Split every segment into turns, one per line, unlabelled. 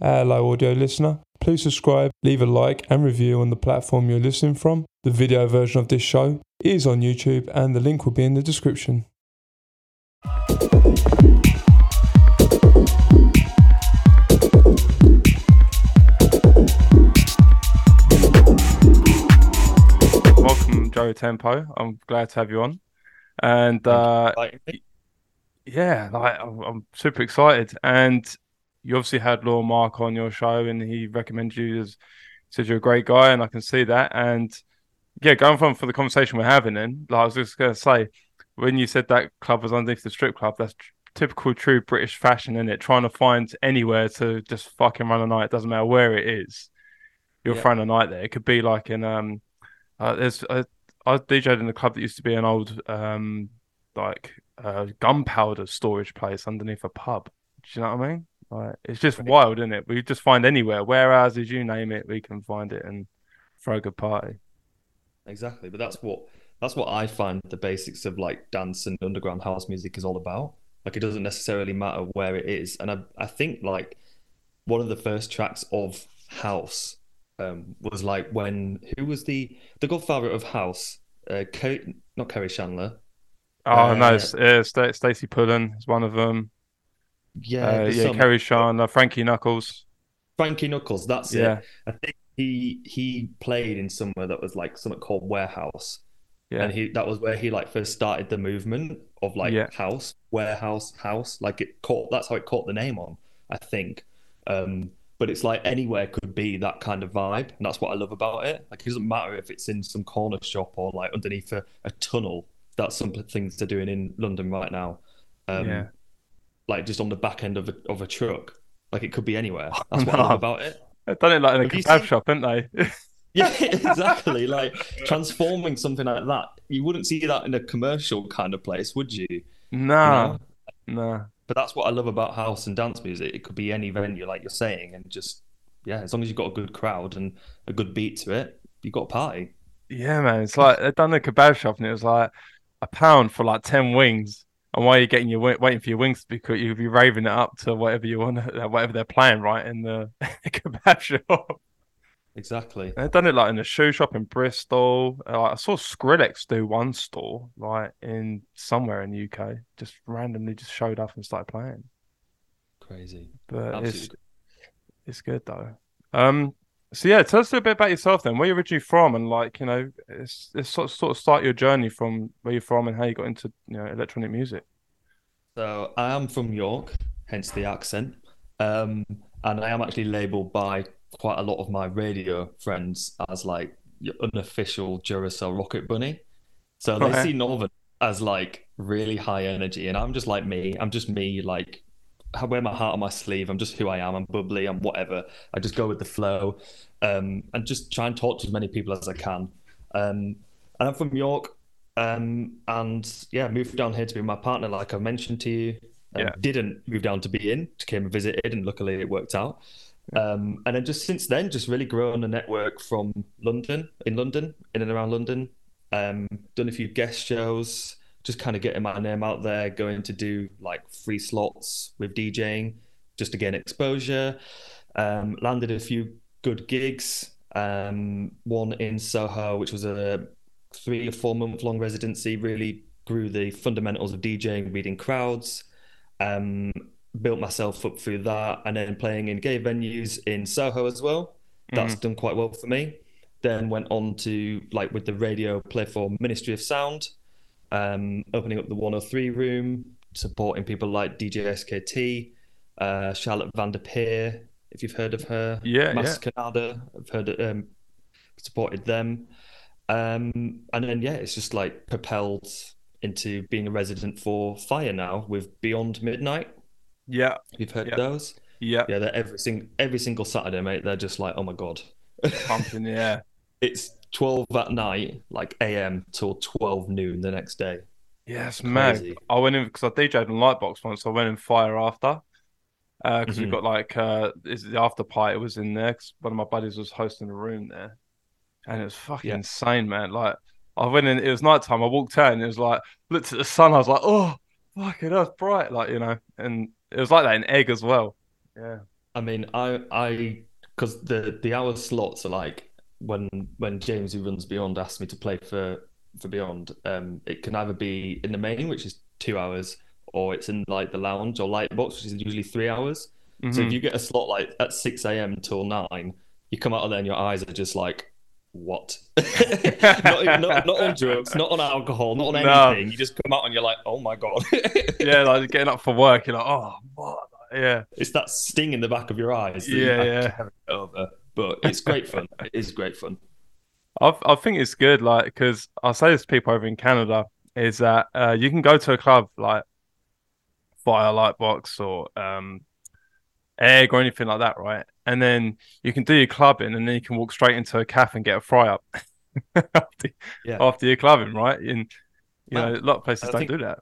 Hello, audio listener. Please subscribe, leave a like, and review on the platform you're listening from. The video version of this show is on YouTube, and the link will be in the description. Welcome, Joey Tempo. I'm glad to have you on. And uh, yeah, like I'm, I'm super excited. And you obviously had Law Mark on your show, and he recommended you as said you're a great guy, and I can see that. And yeah, going from for the conversation we're having, then like I was just gonna say, when you said that club was underneath the strip club, that's tr- typical true British fashion, in it? Trying to find anywhere to just fucking run a night, doesn't matter where it is. You're
Yeah.
throwing a night there. It could be like in um, uh, there's uh, I DJed in a club that used to be an old um, like uh, gunpowder storage place underneath a pub. Do you know what I mean? Like it's just
Right.
wild, isn't it? We just find anywhere, warehouses, you name it, we can find it and throw a good party.
Exactly, but that's what that's what I find the basics of like dance and underground house music is all about. Like it doesn't necessarily matter where it is, and I I think like one of the first tracks of house um, was like when who was the the godfather of house? Uh, Kerry, not Kerri Chandler.
Oh no,
Uh,
it's, uh, St- Stacey Pullen is one of them.
Yeah,
Uh, yeah,
some-
Kerry Sean, uh, Frankie Knuckles.
Frankie Knuckles. That's
Yeah,
it. I think he he played in somewhere that was like something called Warehouse.
yeah,
and he that was where he like first started the movement of like
Yeah.
house warehouse house like it caught that's how it caught the name on i think um but it's like anywhere could be that kind of vibe and that's what i love about it like it doesn't matter if it's in some corner shop or like underneath a, a tunnel that's some things they're doing in london right now um
Yeah.
Like just on the back end of a, of a truck like it could be anywhere that's what i love about it
They've done it like in a kebab
seen-
shop, haven't they?
Yeah, exactly. Like transforming something like that. You wouldn't see that in a commercial kind of place, would you? You
nah,
know?
nah.
But that's what I love about house and dance music. It could be any venue, like you're saying, and just yeah, as long as you've got a good crowd and a good beat to it, you've got a party.
Yeah, man. It's like they've done the kebab shop, and it was like a pound for like ten wings. And while you're getting your waiting for your wings to be cooked, you'll be raving it up to whatever you want, uh, whatever they're playing right in the kebab shop.
Exactly.
They've done it like in a shoe shop in Bristol. Uh, I saw Skrillex do one store like in somewhere in the UK. Just randomly just showed up and started playing.
Crazy.
But it's it's good though. Um. So yeah, tell us a bit about yourself then. Where you originally from, and like you know, it's, it's sort of, sort of start your journey from where you're from and how you got into you know electronic music.
So I am from York, hence the accent. Um, and I am actually labeled by quite a lot of my radio friends as like your unofficial Duracell Rocket Bunny. So they
Right.
see Northern as like really high energy, and I'm just like me. I'm just me, like I wear my heart on my sleeve. I'm just who I am. I'm bubbly. I'm whatever. I just go with the flow, um, and just try and talk to as many people as I can. Um, and I'm from York, um, and yeah, moved down here to be my partner, like I mentioned to you. Um,
Yeah.
Didn't move down to be in, came and visited, and luckily it worked out. Um, and then just since then, just really grown a network from London, in London, in and around London. Um, done a few guest shows, just kind of getting my name out there, going to do like free slots with DJing, just to gain exposure. Um, landed a few good gigs. Um, one in Soho, which was a three or four month long residency, really grew the fundamentals of DJing, reading crowds. Um, built myself up through that, and then playing in gay venues in Soho as well. That's done quite well for me. Then went on to like with the radio play for Ministry of Sound, um, opening up the 103 room, supporting people like DJ SKT, uh, Charlotte Van der Peer, if you've heard of her.
Yeah,
Mas Que Nada, I've heard um, supported them. Um, and then yeah, it's just like propelled into being a resident for Fire now with Beyond Midnight.
Yeah,
You've heard
Yeah.
those?
yeah,
Yeah, they're every single every single Saturday, mate. They're just like, oh my god,
pumping. Yeah,
it's twelve at night, like AM till twelve noon the next day.
Yes,
man.
I went in because I DJed in Lightbox once. So I went in fire after. Because we've
Mhm.
got like uh, is the after party was in there because one of my buddies was hosting a room there, and it was fucking
Yeah.
insane, man. Like I went in, it was nighttime. I walked out, and it was like looked at the sun. I was like, oh, fucking, that's bright, like you know. And it was like that in Egg as well. Yeah,
I mean, I I because the the hour slots are like when when James who runs Beyond asked me to play for for Beyond, um, it can either be in the main, which is two hours, or it's in like the lounge or light box, which is usually three hours. Mm-hmm. So if mm-hmm. you get a slot like at six a.m. till nine, you come out of there and your eyes are just like, what? not, not, not, on drugs, not on alcohol, not on anything. No. You just come out and you're like, oh my god.
yeah, like getting up for work, you're like, oh, what? Yeah,
it's that sting in the back of your eyes.
yeah, yeah.
Over, but it's great fun. it is great fun.
I I think it's good, like because I say this to people over in Canada is that uh, you can go to a club like via Lightbox or um, egg or anything like that, right? And then you can do your clubbing, and then you can walk straight into a cafe and get a fry up after, yeah. after your clubbing, right? And you well, know, a lot of places I don't think, do that.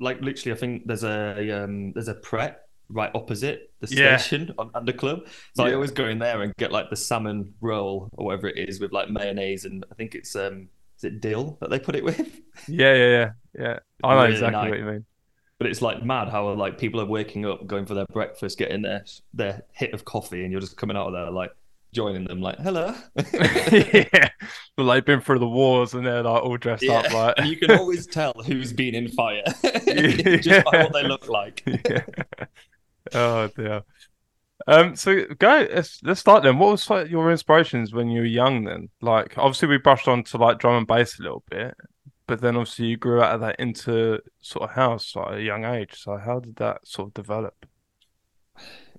Like literally, I think there's a um, there's a Pret right opposite the station yeah. on Under Club. So yeah. I always go in there and get like the salmon roll or whatever it is with like mayonnaise and I think it's um is it dill that they put it with?
Yeah, yeah, yeah, yeah. I know really exactly nice. what you mean.
But it's like mad how like people are waking up, going for their breakfast, getting their their hit of coffee, and you're just coming out of there like joining them, like hello.
yeah, but like they've been through the wars and they're like all dressed yeah. up, like.
and you can always tell who's been in fire just by what they look like.
Yeah. Oh dear. Um, so go. Let's, let's start then. What was like, your inspirations when you were young? Then, like, obviously we brushed on to like drum and bass a little bit, but then obviously you grew out of that into sort of house like, at a young age. So how did that sort of develop?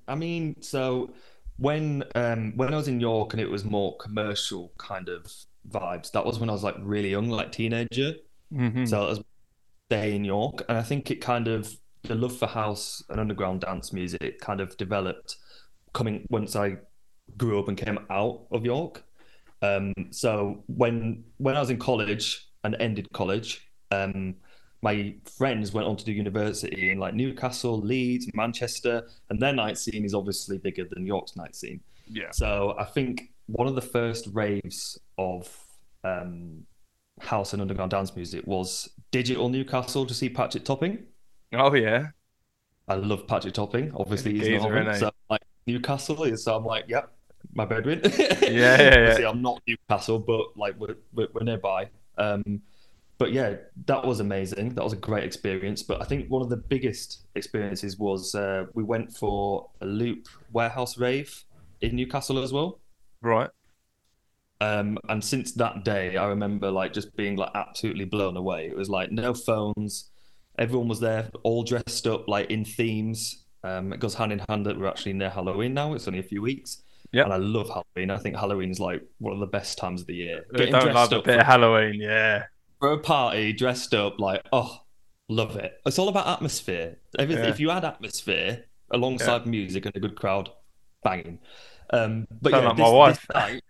I mean, so when um when I was in York and it was more commercial kind of vibes, that was when I was like really young, like teenager. Mm-hmm. So I was day in York, and I think it kind of the love for house and underground dance music kind of developed coming once I grew up and came out of York. Um, so when when I was in college, and ended college. Um, my friends went on to do university in like Newcastle, Leeds, Manchester, and their night scene is obviously bigger than York's night scene.
Yeah.
So I think one of the first raves of um, house and underground dance music was Digital Newcastle to see Patrick Topping.
Oh yeah.
I love Patrick Topping. Obviously, he's not so like Newcastle is. So I'm like, yep, my bedroom.
yeah, yeah, yeah.
I'm not Newcastle, but like we're, we're, we're nearby. Um, but yeah, that was amazing. That was a great experience. But I think one of the biggest experiences was uh, we went for a Loop warehouse rave in Newcastle as well.
Right.
Um, and since that day, I remember like just being like absolutely blown away. It was like no phones, everyone was there, all dressed up like in themes. Um, it goes hand in hand that we're actually near Halloween now. It's only a few weeks.
Yeah,
and I love Halloween. I think Halloween's like one of the best times of the year.
Getting don't love a bit for, of Halloween, yeah.
For a party, dressed up, like oh, love it. It's all about atmosphere. If, yeah. if you add atmosphere alongside yeah. music and a good crowd, banging. Um, but Sound yeah, like this, my wife. Night,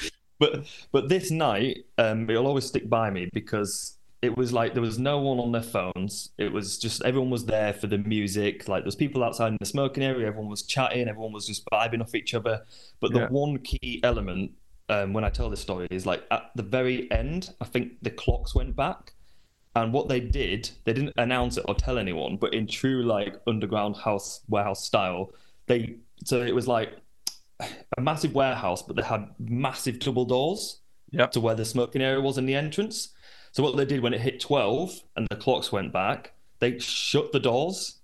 but but this night, um, it'll always stick by me because it was like there was no one on their phones. It was just everyone was there for the music. Like there's people outside in the smoking area. Everyone was chatting. Everyone was just vibing off each other. But the yeah. one key element um, when I tell this story is like at the very end, I think the clocks went back. And what they did, they didn't announce it or tell anyone, but in true like underground house warehouse style, they so it was like a massive warehouse, but they had massive double doors
yep.
to where the smoking area was in the entrance. So what they did when it hit 12 and the clocks went back, they shut the doors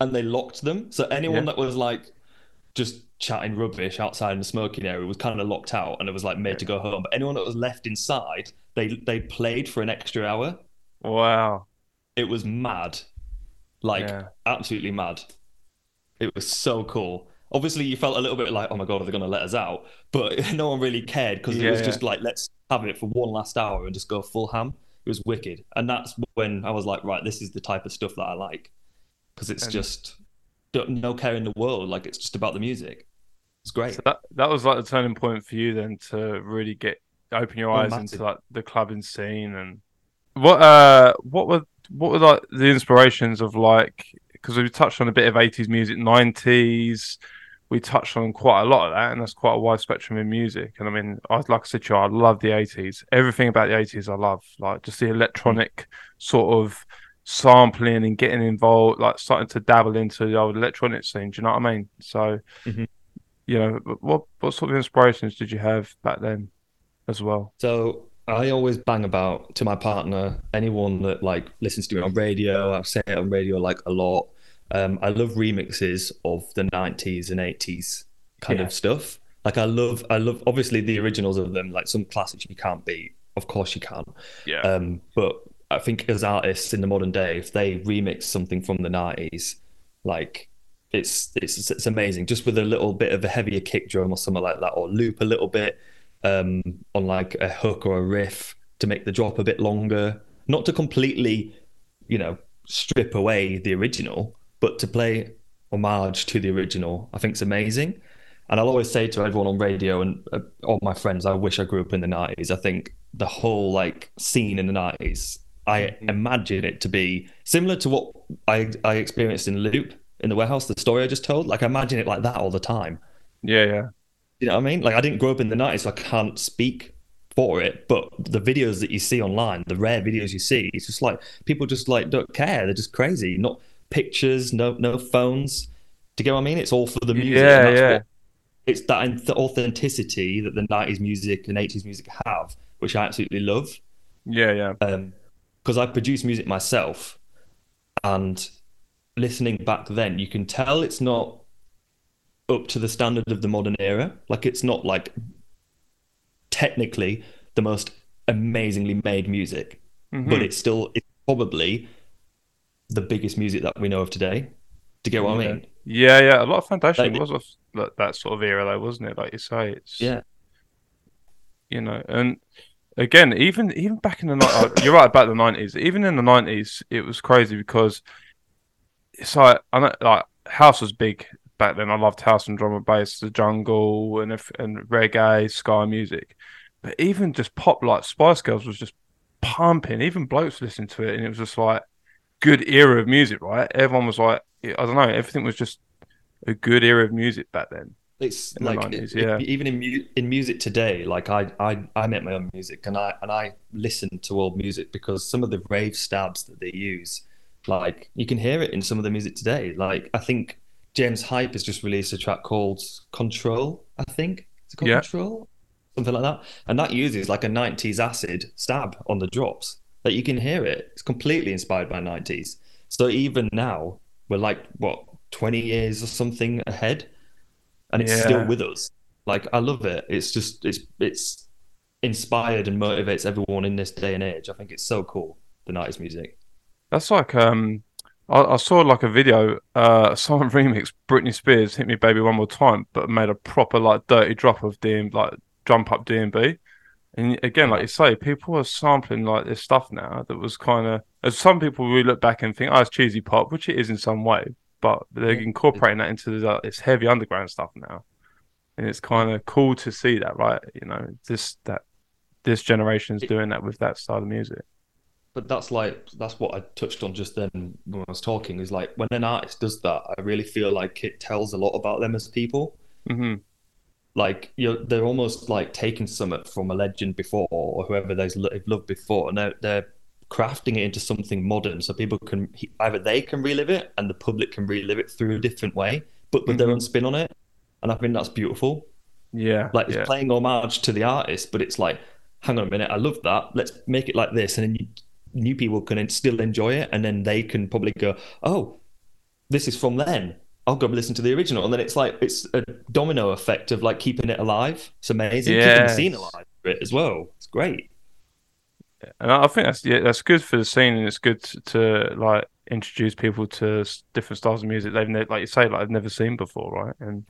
and they locked them. So anyone yeah. that was like just chatting rubbish outside in the smoking area was kind of locked out and it was like made to go home. But anyone that was left inside, they they played for an extra hour.
Wow.
It was mad. Like yeah. absolutely mad. It was so cool obviously you felt a little bit like, oh my god, are they going to let us out? But no one really cared because yeah, it was yeah. just like, let's have it for one last hour and just go full ham. It was wicked, and that's when I was like, right, this is the type of stuff that I like because it's and... just no care in the world. Like it's just about the music. It's great.
So that that was like the turning point for you then to really get open your oh, eyes into like the clubbing scene and what uh what were what were like the inspirations of like because we touched on a bit of 80s music 90s we touched on quite a lot of that, and that's quite a wide spectrum in music. And I mean, I like I said to you, I love the '80s. Everything about the '80s, I love. Like just the electronic sort of sampling and getting involved, like starting to dabble into the old electronic scene. Do you know what I mean? So, mm-hmm. you know, what what sort of inspirations did you have back then, as well?
So I always bang about to my partner, anyone that like listens to me on radio. I say it on radio like a lot. Um, I love remixes of the '90s and '80s kind yeah. of stuff. Like I love, I love obviously the originals of them. Like some classics you can't beat. Of course you can.
Yeah.
Um, but I think as artists in the modern day, if they remix something from the '90s, like it's it's it's amazing. Just with a little bit of a heavier kick drum or something like that, or loop a little bit um, on like a hook or a riff to make the drop a bit longer. Not to completely, you know, strip away the original, but to play homage to the original, I think is amazing. And I'll always say to everyone on radio and uh, all my friends, I wish I grew up in the 90s. I think the whole like scene in the 90s, I mm-hmm. imagine it to be similar to what I, I experienced in Loop in the warehouse, the story I just told. Like, I imagine it like that all the time.
Yeah, yeah.
You know what I mean? Like I didn't grow up in the 90s, so I can't speak for it. But the videos that you see online, the rare videos you see, it's just like people just like don't care. They're just crazy. Not pictures, no no phones. Do you get what I mean? It's all for the music.
Yeah, yeah. What,
it's that the authenticity that the 90s music and 80s music have, which I absolutely love.
Yeah, yeah.
Because um, I produce music myself, and listening back then, you can tell it's not up to the standard of the modern era. Like it's not like technically the most amazingly made music, mm-hmm. but it's still it's probably the biggest music that we know of today. Do you get what
yeah.
I mean?
Yeah, yeah. A lot of foundation like, was of that sort of era, though, wasn't it? Like you say, it's
yeah.
You know, and again, even even back in the night, uh, you're right about the nineties. Even in the nineties, it was crazy because it's like I know, like house was big back then. I loved house and drum and bass, the jungle and and reggae, ska music. But even just pop like Spice Girls was just pumping. Even blokes listened to it, and it was just like good era of music, right? Everyone was like, I don't know, everything was just a good era of music back then.
It's like 90s, it, yeah. even in mu- in music today, like I, I I make my own music and I and I listen to old music because some of the rave stabs that they use, like you can hear it in some of the music today. Like I think James Hype has just released a track called Control, I think. it's called yeah. Control? Something like that. And that uses like a 90s acid stab on the drops. That you can hear it. It's completely inspired by 90s. So even now, we're like, what, 20 years or something ahead? And it's yeah. still with us. Like, I love it. It's just, it's, it's inspired and motivates everyone in this day and age. I think it's so cool, the 90s music.
That's like, um, I, I saw like a video. Uh, someone remixed Britney Spears "Hit Me Baby One More Time," but made a proper like dirty drop of DM like jump up DnB. And again, like you say, people are sampling like this stuff now that was kind of. As some people we look back and think, "Oh, it's cheesy pop," which it is in some way, but they're incorporating that into the, it's heavy underground stuff now, and it's kind of cool to see that, right? You know, this that this generation is doing that with that style of music
but that's like that's what I touched on just then when I was talking. Is like when an artist does that, I really feel like it tells a lot about them as people.
Mm-hmm.
Like you're, they're almost like taking something from a legend before or whoever they've loved before, and they're, they're crafting it into something modern, so people can either they can relive it and the public can relive it through a different way, but with mm-hmm. their own spin on it. And I think that's beautiful.
Yeah,
like
it's
playing homage to the artist, but it's like, hang on a minute, I love that. Let's make it like this, and then you new people can still enjoy it, and then they can probably go, "Oh, this is from then. I'll go listen to the original." And then it's like it's a domino effect of like keeping it alive. It's amazing, yes. keeping the scene alive for it as well. It's great.
And I think that's yeah, that's good for the scene, and it's good to, to like introduce people to different styles of music they've ne- like you say like I've never seen before, right? And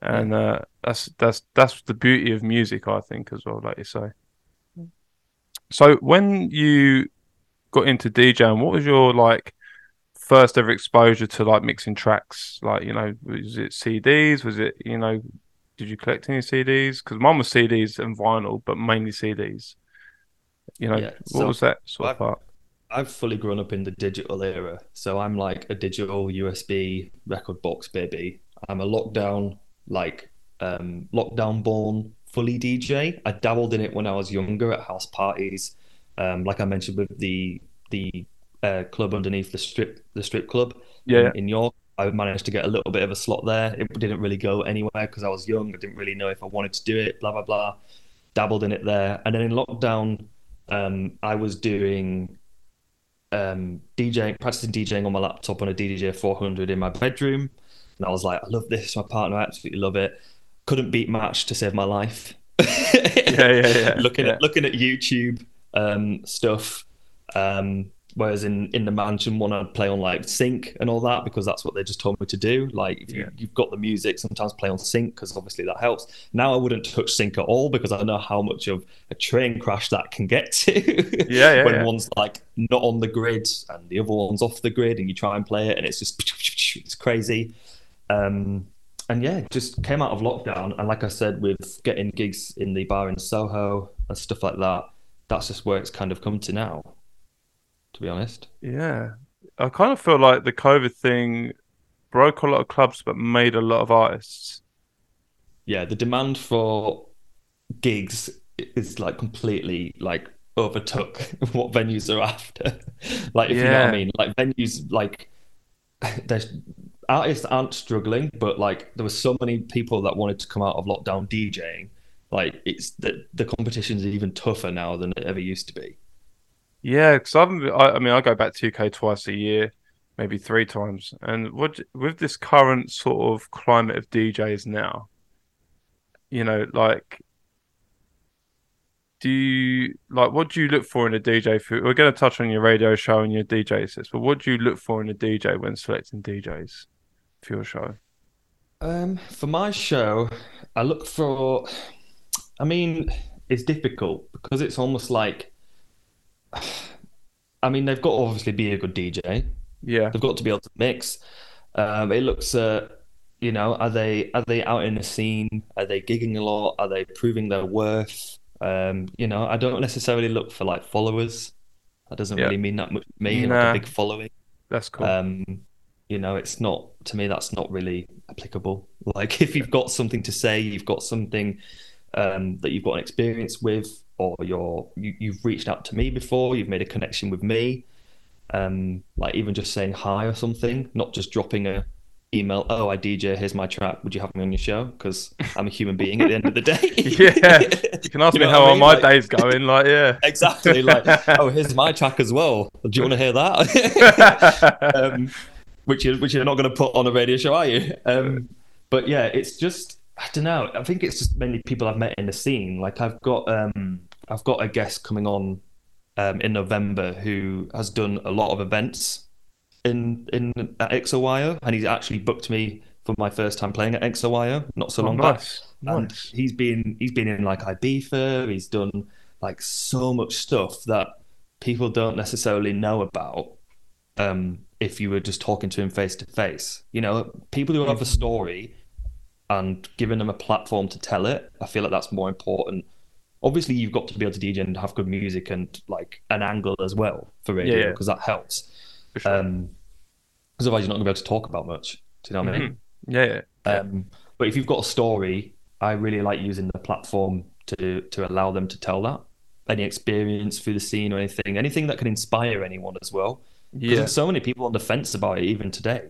and uh, that's that's that's the beauty of music, I think, as well, like you say. So when you got into DJing, what was your like first ever exposure to like mixing tracks? Like, you know, was it CDs? Was it, you know, did you collect any CDs? Because mine was CDs and vinyl, but mainly CDs. You know, yeah, so what was that sort I've, of part?
I've fully grown up in the digital era. So I'm like a digital USB record box baby. I'm a lockdown, like um, lockdown born fully DJ. I dabbled in it when I was younger at house parties um, like I mentioned with the the uh, club underneath the strip the strip club
Yeah.
in, in York. I managed to get a little bit of a slot there. It didn't really go anywhere because I was young. I didn't really know if I wanted to do it. Blah blah blah. Dabbled in it there, and then in lockdown, um, I was doing um, DJing, practicing DJing on my laptop on a DDJ 400 in my bedroom, and I was like, I love this. My partner, I absolutely love it. Couldn't beat match to save my life.
Yeah, yeah, yeah.
looking
yeah.
at looking at YouTube um, stuff. Um, whereas in, in the mansion, want to play on like sync and all that because that's what they just told me to do. Like if you,
Yeah.
you've got the music, sometimes play on sync because obviously that helps. Now I wouldn't touch sync at all because I know how much of a train crash that can get to.
Yeah, yeah,
when
yeah.
one's like not on the grid and the other one's off the grid, and you try and play it, and it's just it's crazy. Um, and yeah, just came out of lockdown, and like I said, with getting gigs in the bar in Soho and stuff like that, that's just where it's kind of come to now. To be honest,
Yeah. I kind of feel like the COVID thing broke a lot of clubs but made a lot of artists.
yeah, the demand for gigs is like completely like overtook what venues are after. like if you know what I mean, like venues like there's artists aren't struggling, but like there were so many people that wanted to come out of lockdown DJing. Like it's the the competition's even tougher now than it ever used to be.
Yeah, because I've I, I mean I go back to UK twice a year, maybe three times, and what with this current sort of climate of DJs now, you know, like, do you like what do you look for in a DJ? For, we're going to touch on your radio show and your DJ sets, but what do you look for in a DJ when selecting DJs for your show?
Um, for my show, I look for. I mean, it's difficult because it's almost like. I mean, they've got to obviously be a good DJ.
Yeah,
They've got to be able to mix. Um, it looks at, you know, are they are they out in the scene? Are they gigging a lot? Are they proving their worth? Um, you know, I don't necessarily look for like followers. That doesn't
Yeah.
really mean that much to me, like a big following.
that's cool.
Um, you know, it's not to me. That's not really applicable. Like if you've got something to say, you've got something um, that you've got an experience with, or you're you, you've reached out to me before, you've made a connection with me. Um, like even just saying hi or something, not just dropping a email. Oh, I DJ. Here's my track. Would you have me on your show? Because I'm a human being at the end of the day.
yeah, you can ask
You
me how
I
are
mean?
my
Like-
days going. Like, yeah.
exactly. Like, oh, here's my track as well. Do you want to hear that? um, which you which you're not going to put on a radio show, are you? Um, but yeah, it's just I don't know. I think it's just mainly people I've met in the scene. Like I've got um, I've got a guest coming on um, in November who has done a lot of events in in at XOYO, and he's actually booked me for my first time playing at XOYO not so
Oh,
long back
nice,
and
nice.
he's been he's been in like Ibiza. He's done like so much stuff that people don't necessarily know about. Um, if you were just talking to him face to face, you know, people who have a story and giving them a platform to tell it, I feel like that's more important. Obviously, you've got to be able to DJ and have good music and like an angle as well for radio
Yeah, yeah.
because that helps.
For sure.
Um, because otherwise, you're not going to be able to talk about much. Do you know what I mean?
Mhm. Yeah, yeah.
Um, but if you've got a story, I really like using the platform to to allow them to tell that. Any experience through the scene or anything, anything that can inspire anyone as well. Because
Yeah.
there's so many people on the fence about it even today.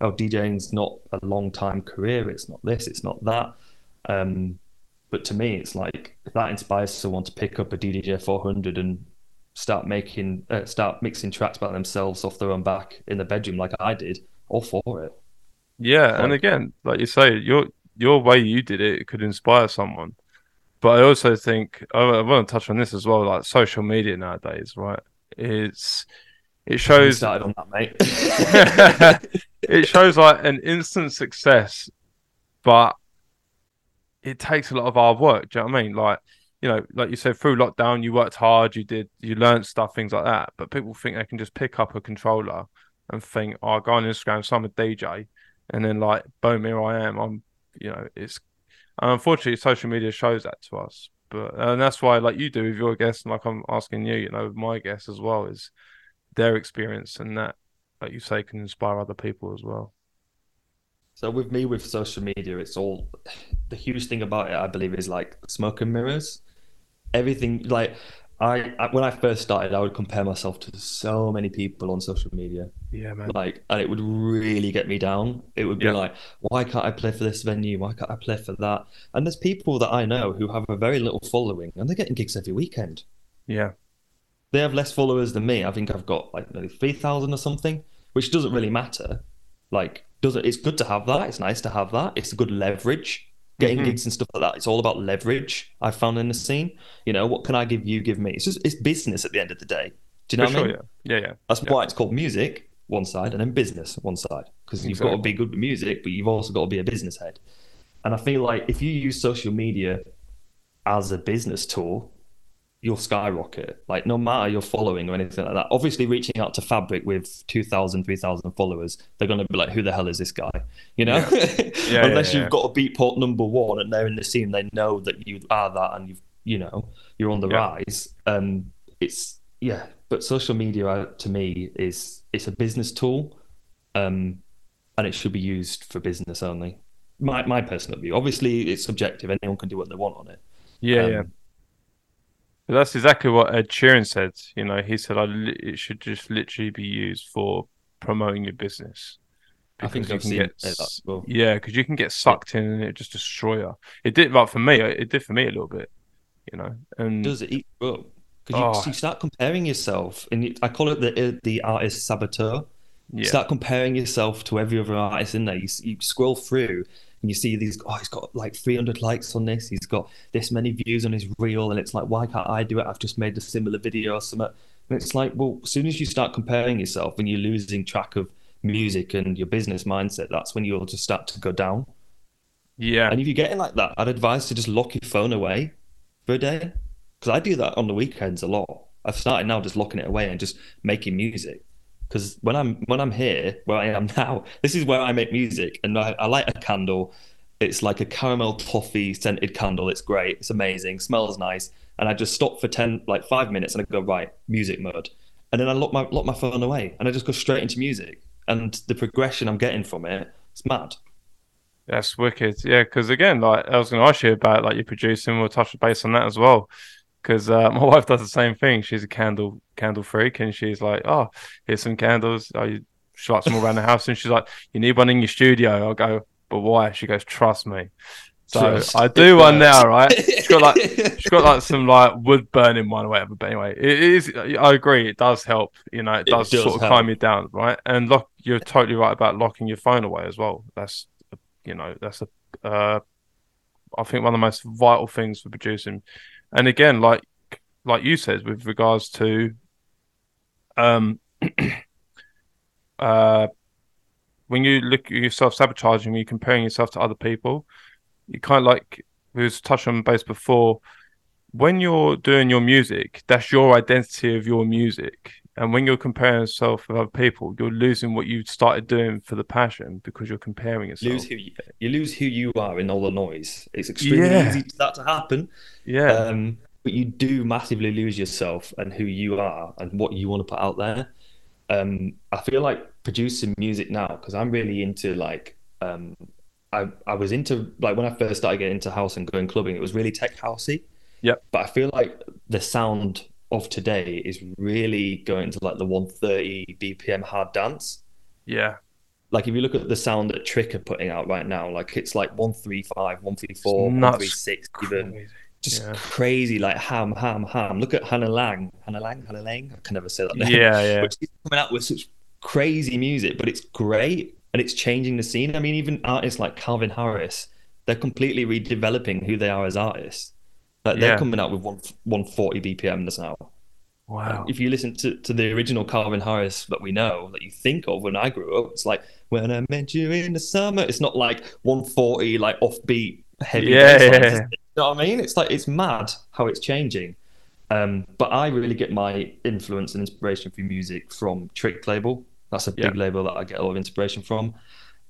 Oh, DJing's not a long time career. It's not this. It's not that. Um, but to me, it's like if that inspires someone to pick up a DDJ 400 and start making, uh, start mixing tracks by themselves off their own back in the bedroom, like I did, all for it.
Yeah, and again, like you say, your your way you did it could inspire someone. But I also think I, I want to touch on this as well. Like social media nowadays, right? It's it shows
started on that, mate.
it shows like an instant success, but it takes a lot of hard work. Do you know what I mean? Like, you know, like you said, through lockdown, you worked hard, you did, you learned stuff, things like that. But people think they can just pick up a controller and think, oh, I'll go on Instagram, so I'm a DJ, and then like, boom, here I am. I'm, you know, it's, and unfortunately, social media shows that to us. But and that's why, like you do with your guests, and like I'm asking you, you know, my guests as well, is their experience and that, like you say, can inspire other people as well.
So with me with social media, it's all the huge thing about it, I believe, is like smoke and mirrors. Everything like I, I, when I first started, I would compare myself to so many people on social media.
Yeah, man.
Like, and it would really get me down. It would be yeah. like, why can't I play for this venue? Why can't I play for that? And there's people that I know who have a very little following, and they're getting gigs every weekend.
Yeah,
they have less followers than me. I think I've got like nearly three thousand or something, which doesn't really matter. Like, doesn't it's good to have that? It's nice to have that. It's a good leverage getting mm-hmm. gigs and stuff like that. It's all about leverage. I found in the scene. You know, what can I give you? Give me. It's just it's business at the end of the day. Do you know For what sure, I
mean? Yeah, yeah, yeah.
That's
yeah.
why it's called music one side and then business one side because you've got to be good with music, but you've also got to be a business head. And I feel like if you use social media as a business tool, you'll skyrocket. Like no matter your following or anything like that. Obviously, reaching out to Fabric with 2,000, 3,000 followers, they're going to be like, "Who the hell is this guy?" You know. Yeah. Yeah, Unless yeah, you've got a Beatport number one and they're in the scene, they know that you are that, and you've you know you're on the rise. Um, it's yeah, but social media uh, to me is it's a business tool, um, and it should be used for business only. My my personal view. Obviously, it's subjective. Anyone can do what they want on it.
Yeah, um, yeah that's exactly what Ed Sheeran said. You know, he said it should just literally be used for promoting your business.
I think you I've can get well.
yeah, because you can get sucked in and it just destroy you. It did, like for me, uh, it did for me a little bit. You know, and
does it eat up? Because you, oh. you, start comparing yourself, and you, I call it the uh, the artist saboteur. Yeah. start comparing yourself to every other artist in there. You, you scroll through and you see these oh he's got like 300 likes on this he's got this many views on his reel and it's like why can't i do it? I've just made a similar video or something. And it's like well as soon as you start comparing yourself and you're losing track of music and your business mindset that's when you'll just start to go down.
Yeah.
And if you're getting like that i'd advise to just lock your phone away for a day because i do that on the weekends a lot. I've started now just locking it away and just making music because when I'm when I'm here where I am now, this is where I make music, and I, I light a candle. It's like a caramel toffee scented candle. It's great. It's amazing. Smells nice. And I just stop for ten, like five minutes, and I go right music mode, and then I lock my lock my phone away, and I just go straight into music. And the progression I'm getting from it, it's mad.
That's wicked. Yeah, because again, like I was going to ask you about like your producing. We'll touch base on that as well because uh, my wife does the same thing. She's a candle candle freak, and she's like, "Oh, here's some candles. Oh, you, she likes them all around the house." And she's like, "You need one in your studio." I'll go, "But why?" She goes, "Trust me." So Trust I do one now, right? She's got like she's got like some like wood burning one or whatever. But anyway, it is. I agree. It does help. You know, it does, it does sort of help. calm you down, right? And lock. You're totally right about locking your phone away as well. That's you know that's a. Uh, I think one of the most vital things for producing and again, like like you said, with regards to um uh when you look at yourself sabotaging, when you're comparing yourself to other people. You kind of like we was touched on base before. When you're doing your music, that's your identity of your music. And when you're comparing yourself with other people, you're losing what you started doing for the passion because you're comparing yourself.
Lose who you, you lose who you are in all the noise. It's extremely yeah. easy for that to happen.
Yeah.
Um, but you do massively lose yourself and who you are and what you want to put out there. Um, I feel like producing music now because I'm really into like um, I I was into like when I first started getting into house and going clubbing, it was really tech housey.
Yeah.
But I feel like the sound of today is really going to like the 130 BPM hard dance.
Yeah.
Like if you look at the sound that Trick are putting out right now, like it's like 135, 134, 136 even just yeah. crazy, like ham, ham, ham. Look at Hannah Laing, Hannah Laing, Hannah Laing. I can never say that name.
Yeah, yeah.
But she's coming out with such crazy music, but it's great and it's changing the scene. I mean, even artists like Calvin Harris, they're completely redeveloping who they are as artists. Like they're coming out with one 140 BPM This now.
Wow.
if you listen to, to the original Calvin Harris that we know, that you think of when I grew up, it's like when I met you in the summer. It's not like 140, like offbeat, heavy.
Yeah, yeah,
know what I mean? It's like it's mad how it's changing. Um, but I really get my influence and inspiration for music from Trick Label. That's a big yeah. label that I get a lot of inspiration from.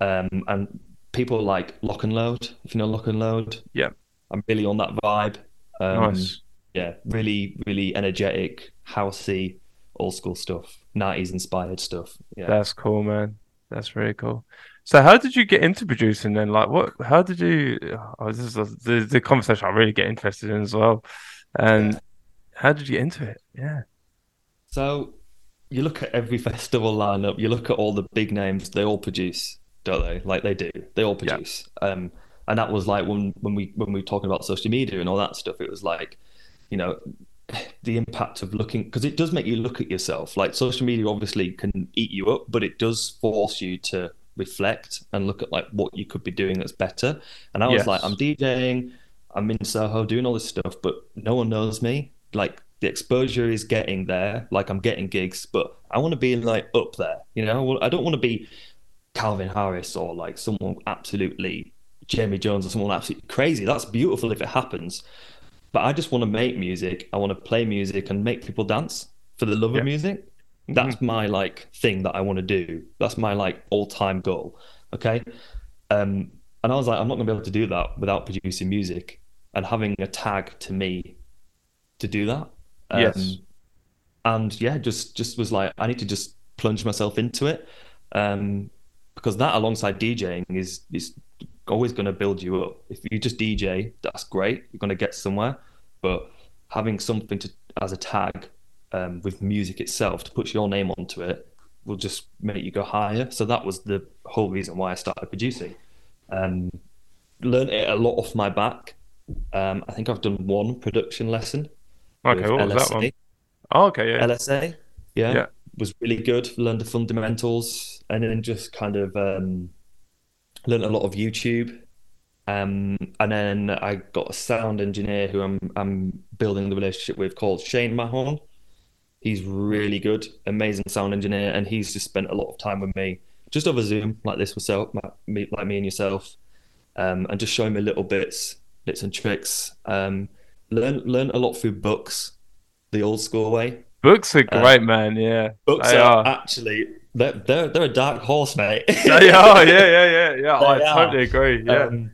Um, and people like Lock and Load, if you know Lock and Load.
Yeah.
I'm really on that vibe.
Um, nice.
Yeah, really, really energetic, housey, old school stuff, 90s inspired stuff. Yeah.
That's cool, man. That's really cool. So how did you get into producing then? Like what? How did you? Oh, this is the, the conversation I really get interested in as well. And How did you get into it? Yeah.
So you look at every festival lineup, you look at all the big names, they all produce, don't they? Like they do. They all produce. Yeah. Um, and that was like when when we when we were talking about social media and all that stuff, it was like, you know, the impact of looking because it does make you look at yourself. Like social media obviously can eat you up, but it does force you to reflect and look at like what you could be doing that's better. And I was yes. like, I'm DJing, I'm in Soho doing all this stuff, but no one knows me. Like the exposure is getting there. Like I'm getting gigs, but I want to be like up there. You know, I don't want to be Calvin Harris or like someone absolutely Jamie Jones or someone absolutely crazy. That's beautiful if it happens. But I just want to make music. I want to play music and make people dance for the love yeah. of music. That's mm-hmm. my like thing that I want to do. That's my like all time goal. Okay. Um, and I was like, I'm not gonna be able to do that without producing music and having a tag to me to do that.
Um, yes.
And yeah, just just was like, I need to just plunge myself into it. Um, because that alongside DJing is is always going to build you up. If you just DJ, that's great. You're going to get somewhere, but having something to as a tag um, with music itself to put your name onto it will just make you go higher. So that was the whole reason why I started producing. Um, learned it a lot off my back. Um, I think I've done one production lesson.
Okay, what LSA. was that one? Oh, okay, yeah.
LSA, yeah, yeah, was really good. Learned the fundamentals, and then just kind of um, learned a lot of YouTube. Um, and then I got a sound engineer who I'm I'm building the relationship with called Shane Mahon. He's really good, amazing sound engineer, and he's just spent a lot of time with me, just over Zoom, like this myself, like me, like me and yourself, um, and just showing me little bits, bits and tricks. Um, learn learn a lot through books, the old school way.
Books are uh, great, man. Yeah,
books are, are, actually they're, they're they're a dark horse, mate.
they are. Yeah, yeah, yeah, yeah. I are. totally agree. Yeah, um,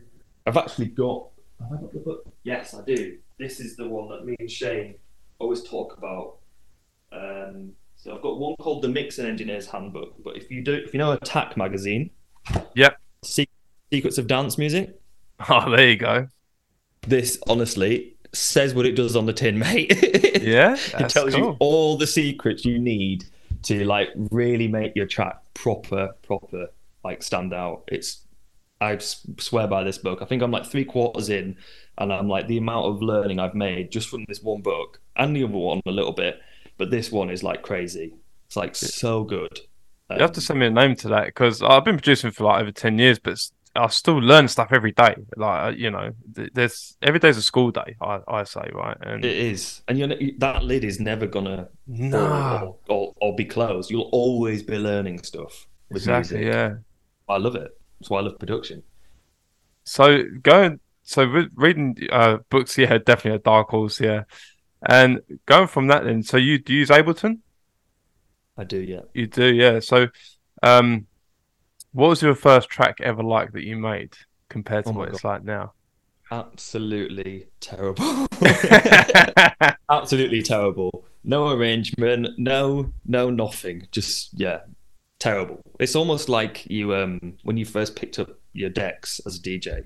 I've actually got. Have I got the book? Yes, I do. This is the one that me and Shane always talk about. Um, so I've got one called the Mixing Engineer's Handbook. But if you do, if you know Attack magazine,
yep,
Secrets of Dance Music.
Oh, there you go.
This honestly says what it does on the tin, mate.
yeah,
it tells cool. you all the secrets you need to like really make your track proper, proper, like stand out. It's I swear by this book. I think I'm like three quarters in, and I'm like the amount of learning I've made just from this one book and the other one a little bit, but this one is like crazy. It's like so good.
Um, you have to send me a name to that because I've been producing for like over ten years, but I still learn stuff every day. Like uh, you know, there's every day's a school day. I, I say right,
and it is. And you know that lid is never gonna
no.
or, or, or, be closed. You'll always be learning stuff. With
exactly.
Music.
Yeah.
I love it. That's why I love production.
So going, so re- reading uh, books, yeah, definitely a dark horse, yeah. And going from that, then, so you do you use Ableton?
I do, yeah.
You do, yeah. So, um, what was your first track ever like that you made compared to oh what God. it's like now?
Absolutely terrible. Absolutely terrible. No arrangement, no no nothing. Just yeah, terrible. It's almost like you um when you first picked up your decks as a DJ,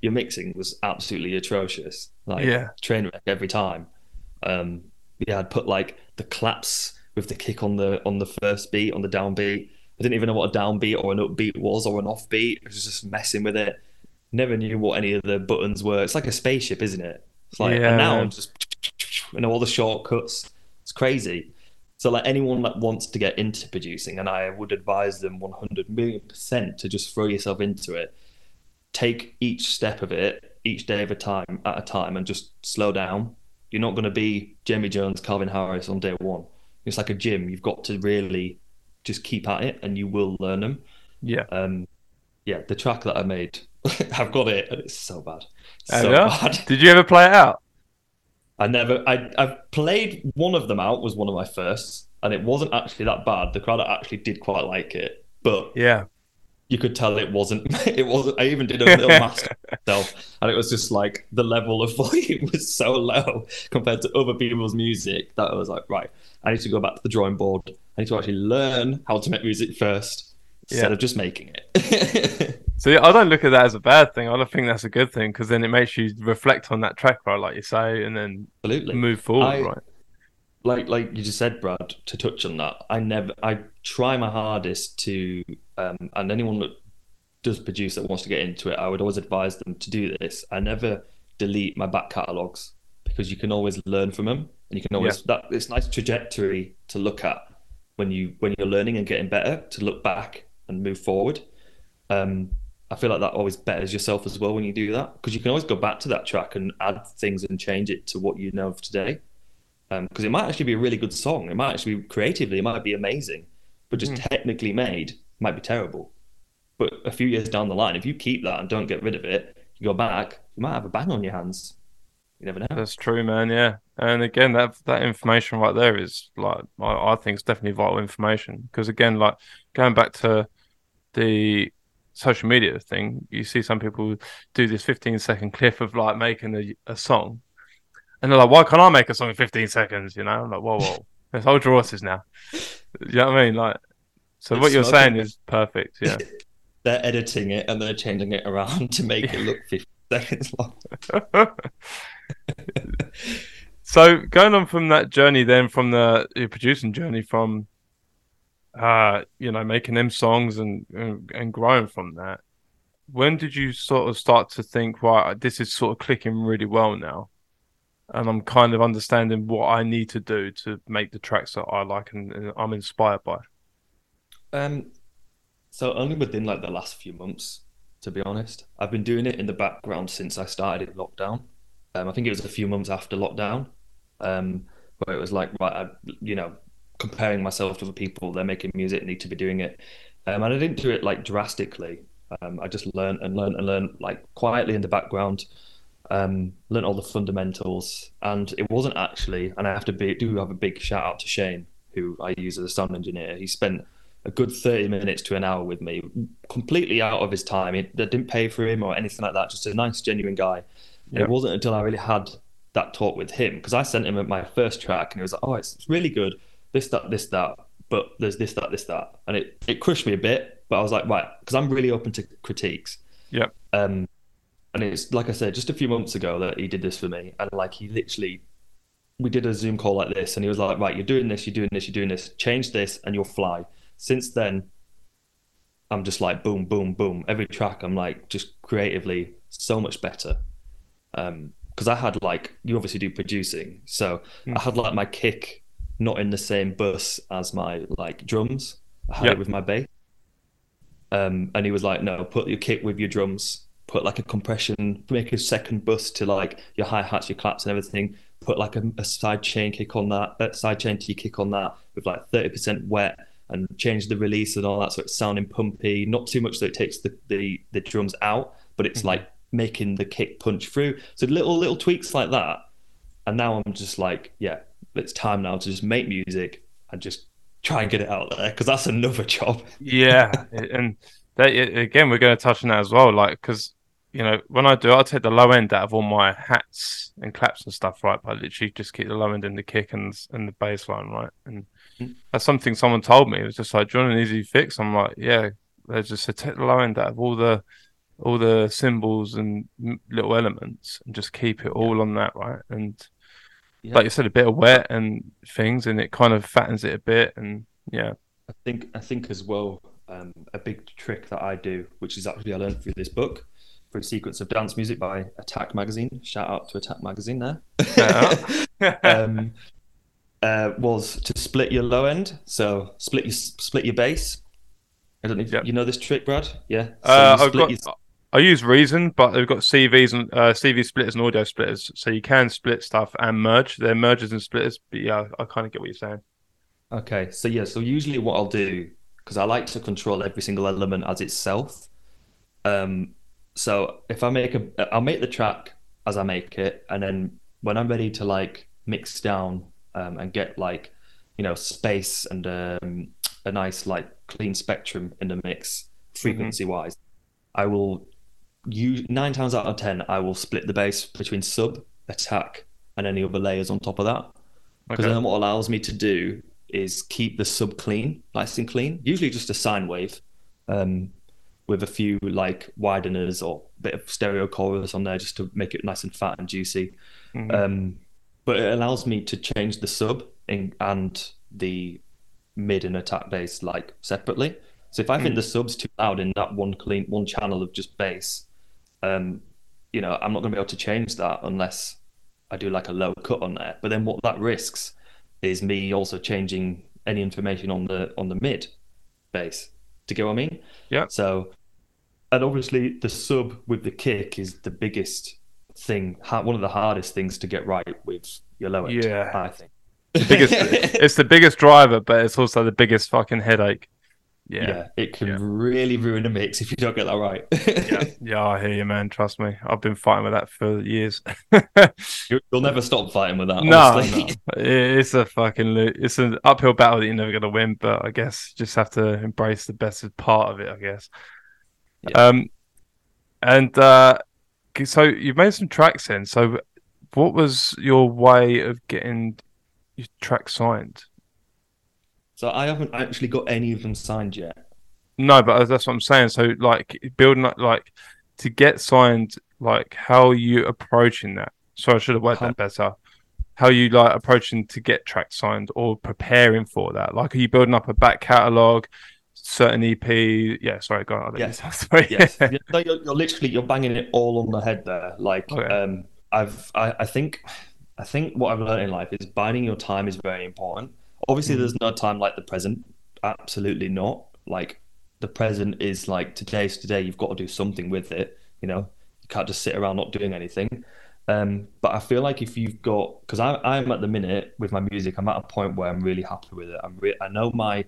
your mixing was absolutely atrocious. Like
yeah.
train wreck every time. Um yeah, I'd put like the claps with the kick on the on the first beat, on the downbeat I didn't even know what a downbeat or an upbeat was or an offbeat. I was just messing with it. Never knew what any of the buttons were. It's like a spaceship, isn't it? It's like yeah. and now I'm just you know all the shortcuts. It's crazy. So like anyone that wants to get into producing, and I would advise them 100 million percent to just throw yourself into it. Take each step of it, each day of a time at a time, and just slow down. You're not going to be Jamie Jones, Calvin Harris on day one. It's like a gym. You've got to really just keep at it and you will learn them.
Yeah.
Um, yeah, the track that I made, I've got it and it's so bad. So
bad. Did you ever play it out?
I never. I I played one of them out. Was one of my firsts, and it wasn't actually that bad. The crowd actually did quite like it, but
yeah,
you could tell it wasn't. It wasn't. I even did a little master myself, and it was just like the level of volume was so low compared to other people's music that I was like, right, I need to go back to the drawing board. I need to actually learn how to make music first instead yeah. of just making it.
so I don't look at that as a bad thing. I don't think that's a good thing because then it makes you reflect on that track, right? Like you say, and then
Absolutely.
move forward, I, right?
like like you just said, Brad, to touch on that, I never I try my hardest to um, and anyone that does produce that wants to get into it, I would always advise them to do this. I never delete my back catalogs because you can always learn from them and you can always yeah. that it's nice trajectory to look at when you when you're learning and getting better to look back and move forward. Um, I feel like that always betters yourself as well when you do that because you can always go back to that track and add things and change it to what you know of today. Because um, it might actually be a really good song. It might actually be creatively, it might be amazing, but just mm. technically made might be terrible. But a few years down the line, if you keep that and don't get rid of it, you go back, you might have a bang on your hands. You never know.
That's true, man. Yeah, and again, that that information right there is like I, I think it's definitely vital information because again, like going back to the social media thing, you see some people do this 15 second clip of like making a, a song, and they're like, "Why can't I make a song in 15 seconds?" You know, I'm like, "Whoa, whoa, let's hold your horses now." you know what I mean? Like, so it's what you're saying is perfect. Yeah,
they're editing it and they're changing it around to make it look 15 seconds long.
so going on from that journey, then from the producing journey, from uh, you know, making them songs and, and and growing from that. When did you sort of start to think, right, this is sort of clicking really well now, and I'm kind of understanding what I need to do to make the tracks that I like and, and I'm inspired by?
Um, so only within like the last few months, to be honest. I've been doing it in the background since I started in lockdown. Um, I think it was a few months after lockdown, um, where it was like, right, I, you know, comparing myself to other people, they're making music, need to be doing it. Um, and I didn't do it like drastically. Um, I just learned and learned and learned like quietly in the background. Um, learned all the fundamentals, and it wasn't actually. And I have to be, do have a big shout out to Shane, who I use as a sound engineer. He spent a good 30 minutes to an hour with me, completely out of his time. It, I didn't pay for him or anything like that. Just a nice, genuine guy. Yep. It wasn't until I really had that talk with him because I sent him my first track and he was like, "Oh, it's, it's really good. This, that, this, that, but there's this, that, this, that," and it it crushed me a bit. But I was like, right, because I'm really open to critiques.
Yeah.
Um, and it's like I said, just a few months ago that he did this for me, and like he literally, we did a Zoom call like this, and he was like, right, you're doing this, you're doing this, you're doing this. Change this, and you'll fly since then, I'm just like boom, boom, boom. Every track, I'm like just creatively so much better. Um, because I had like you obviously do producing, so mm. I had like my kick not in the same bus as my like drums. I had yep. it with my bass. Um, and he was like, no, put your kick with your drums. Put like a compression, make a second bus to like your hi hats, your claps, and everything. Put like a, a side chain kick on that, uh, side chain T kick on that with like thirty percent wet and change the release and all that so it's sounding pumpy not too much so it takes the the, the drums out but it's mm-hmm. like making the kick punch through so little little tweaks like that and now i'm just like yeah it's time now to just make music and just try and get it out there because that's another job
yeah and that, again we're going to touch on that as well like because you know, when I do, I take the low end out of all my hats and claps and stuff, right? But I literally just keep the low end in the kick and and the bass line, right? And mm. that's something someone told me. It was just like, "Do you want an easy fix?" I'm like, "Yeah." They just said take the low end out of all the all the cymbals and little elements and just keep it all on that, right? And yeah. like you said, a bit of wet and things, and it kind of fattens it a bit, and yeah.
I think I think as well, um, a big trick that I do, which is actually I learned through this book, through Secrets of Dance Music by Attack Magazine. Shout out to Attack Magazine there. um, uh, was to split your low end. So split your split your bass. I don't know if yep. you know this trick, Brad. Yeah.
So uh, I've got. Your... I use Reason, but they've got CVs and uh, CV splitters and audio splitters, so you can split stuff and merge. They're mergers and splitters, but yeah, I kind of get what you're saying.
Okay, so yeah, so usually what I'll do because I like to control every single element as itself. Um, so if I make a, I'll make the track as I make it, and then when I'm ready to like mix down um, and get like you know space and um, a nice like clean spectrum in the mix frequency wise mm-hmm. i will use nine times out of ten i will split the bass between sub attack and any other layers on top of that because okay. then what allows me to do is keep the sub clean nice and clean usually just a sine wave um, with a few like wideners or a bit of stereo chorus on there just to make it nice and fat and juicy mm-hmm. um, but it allows me to change the sub in, and the mid and attack bass like separately. So if I think hmm. the sub's too loud in that one clean one channel of just bass, um, you know, I'm not going to be able to change that unless I do like a low cut on there. But then what that risks is me also changing any information on the on the mid bass. Do you get what I mean?
Yeah.
So, and obviously the sub with the kick is the biggest thing, one of the hardest things to get right with your low end. Yeah, I think.
The biggest, it's the biggest driver, but it's also the biggest fucking headache. Yeah. yeah,
it can yeah. really ruin a mix if you don't get that right.
yeah, yeah, I hear you, man. Trust me, I've been fighting with that for years.
You'll never stop fighting with that.
No, no, it's a fucking, it's an uphill battle that you're never going to win. But I guess you just have to embrace the best part of it. I guess. Yeah. Um, and uh, so you've made some tracks then. So, what was your way of getting your track signed?
So I haven't actually got any of them signed yet.
No, but that's what I'm saying. So like building up, like to get signed, like how are you approaching that? So I should have worded that better. How are you like approaching to get tracks signed or preparing for that? Like, are you building up a back catalog, certain EP? Yeah, sorry, go on.
Yes, sorry. yes. no, you're, you're, literally you're banging it all on the head there. Like, okay. um, I've I, I think I think what I've learned in life is biding your time is very important. Obviously, mm. there's no time like the present. Absolutely not. Like the present is like today's today. You've got to do something with it. You know, you can't just sit around not doing anything. Um, but I feel like if you've got, because I'm at the minute with my music, I'm at a point where I'm really happy with it. I'm re- I know my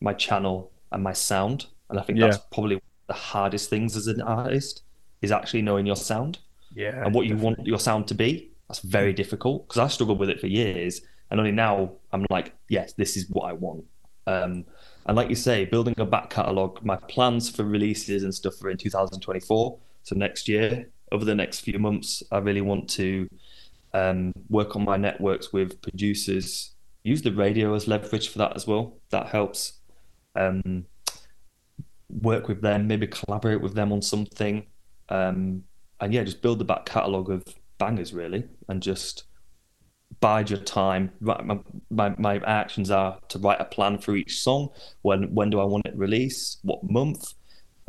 my channel and my sound, and I think yeah. that's probably the hardest things as an artist is actually knowing your sound.
Yeah,
and what definitely. you want your sound to be. That's very difficult because I struggled with it for years, and only now I'm like, yes, this is what I want. Um, and like you say, building a back catalogue, my plans for releases and stuff are in 2024. So next year, over the next few months, I really want to um, work on my networks with producers. Use the radio as leverage for that as well. That helps. Um, work with them, maybe collaborate with them on something, um, and yeah, just build the back catalogue of bangers really, and just bide your time. My, my, my actions are to write a plan for each song. When when do I want it released? What month?